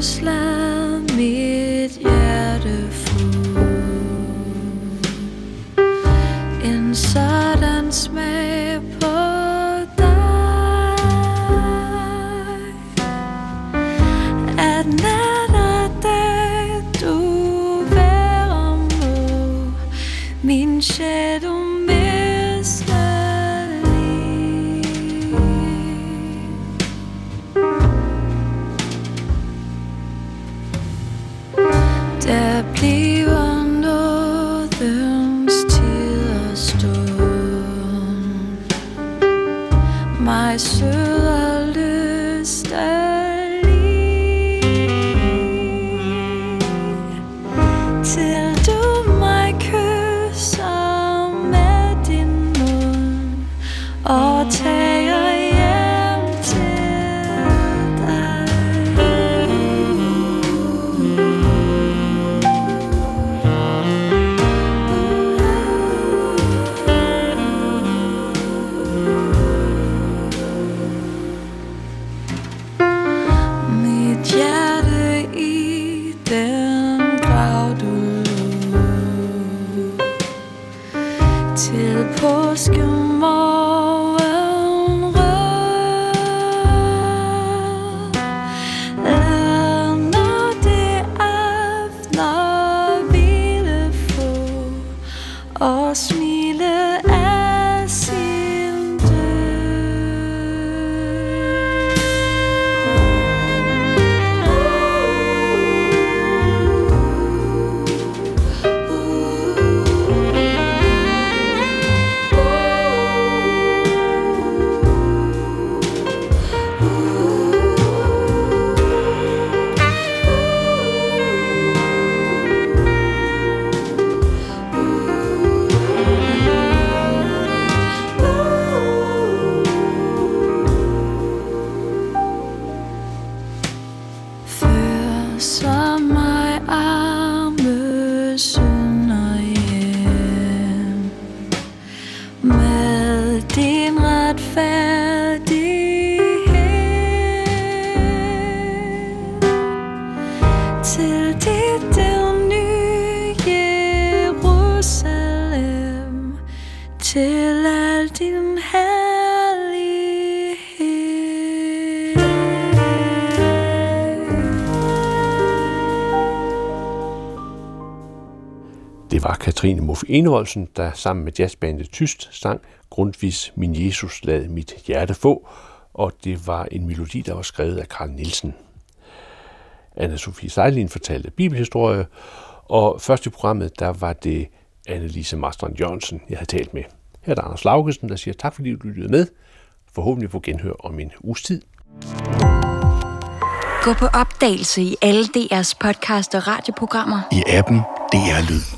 B: slaap. Muff Enevoldsen, der sammen med jazzbandet Tyst sang Grundvis Min Jesus lad mit hjerte få, og det var en melodi, der var skrevet af Karl Nielsen. Anna-Sophie Sejlin fortalte bibelhistorie, og først i programmet, der var det Annelise Marstrand Jørgensen, jeg havde talt med. Her er der Anders Laugesen, der siger tak, fordi du lyttede med. Forhåbentlig på genhør om en uges tid.
D: Gå på opdagelse i alle DR's podcast og radioprogrammer.
E: I appen DR Lyd.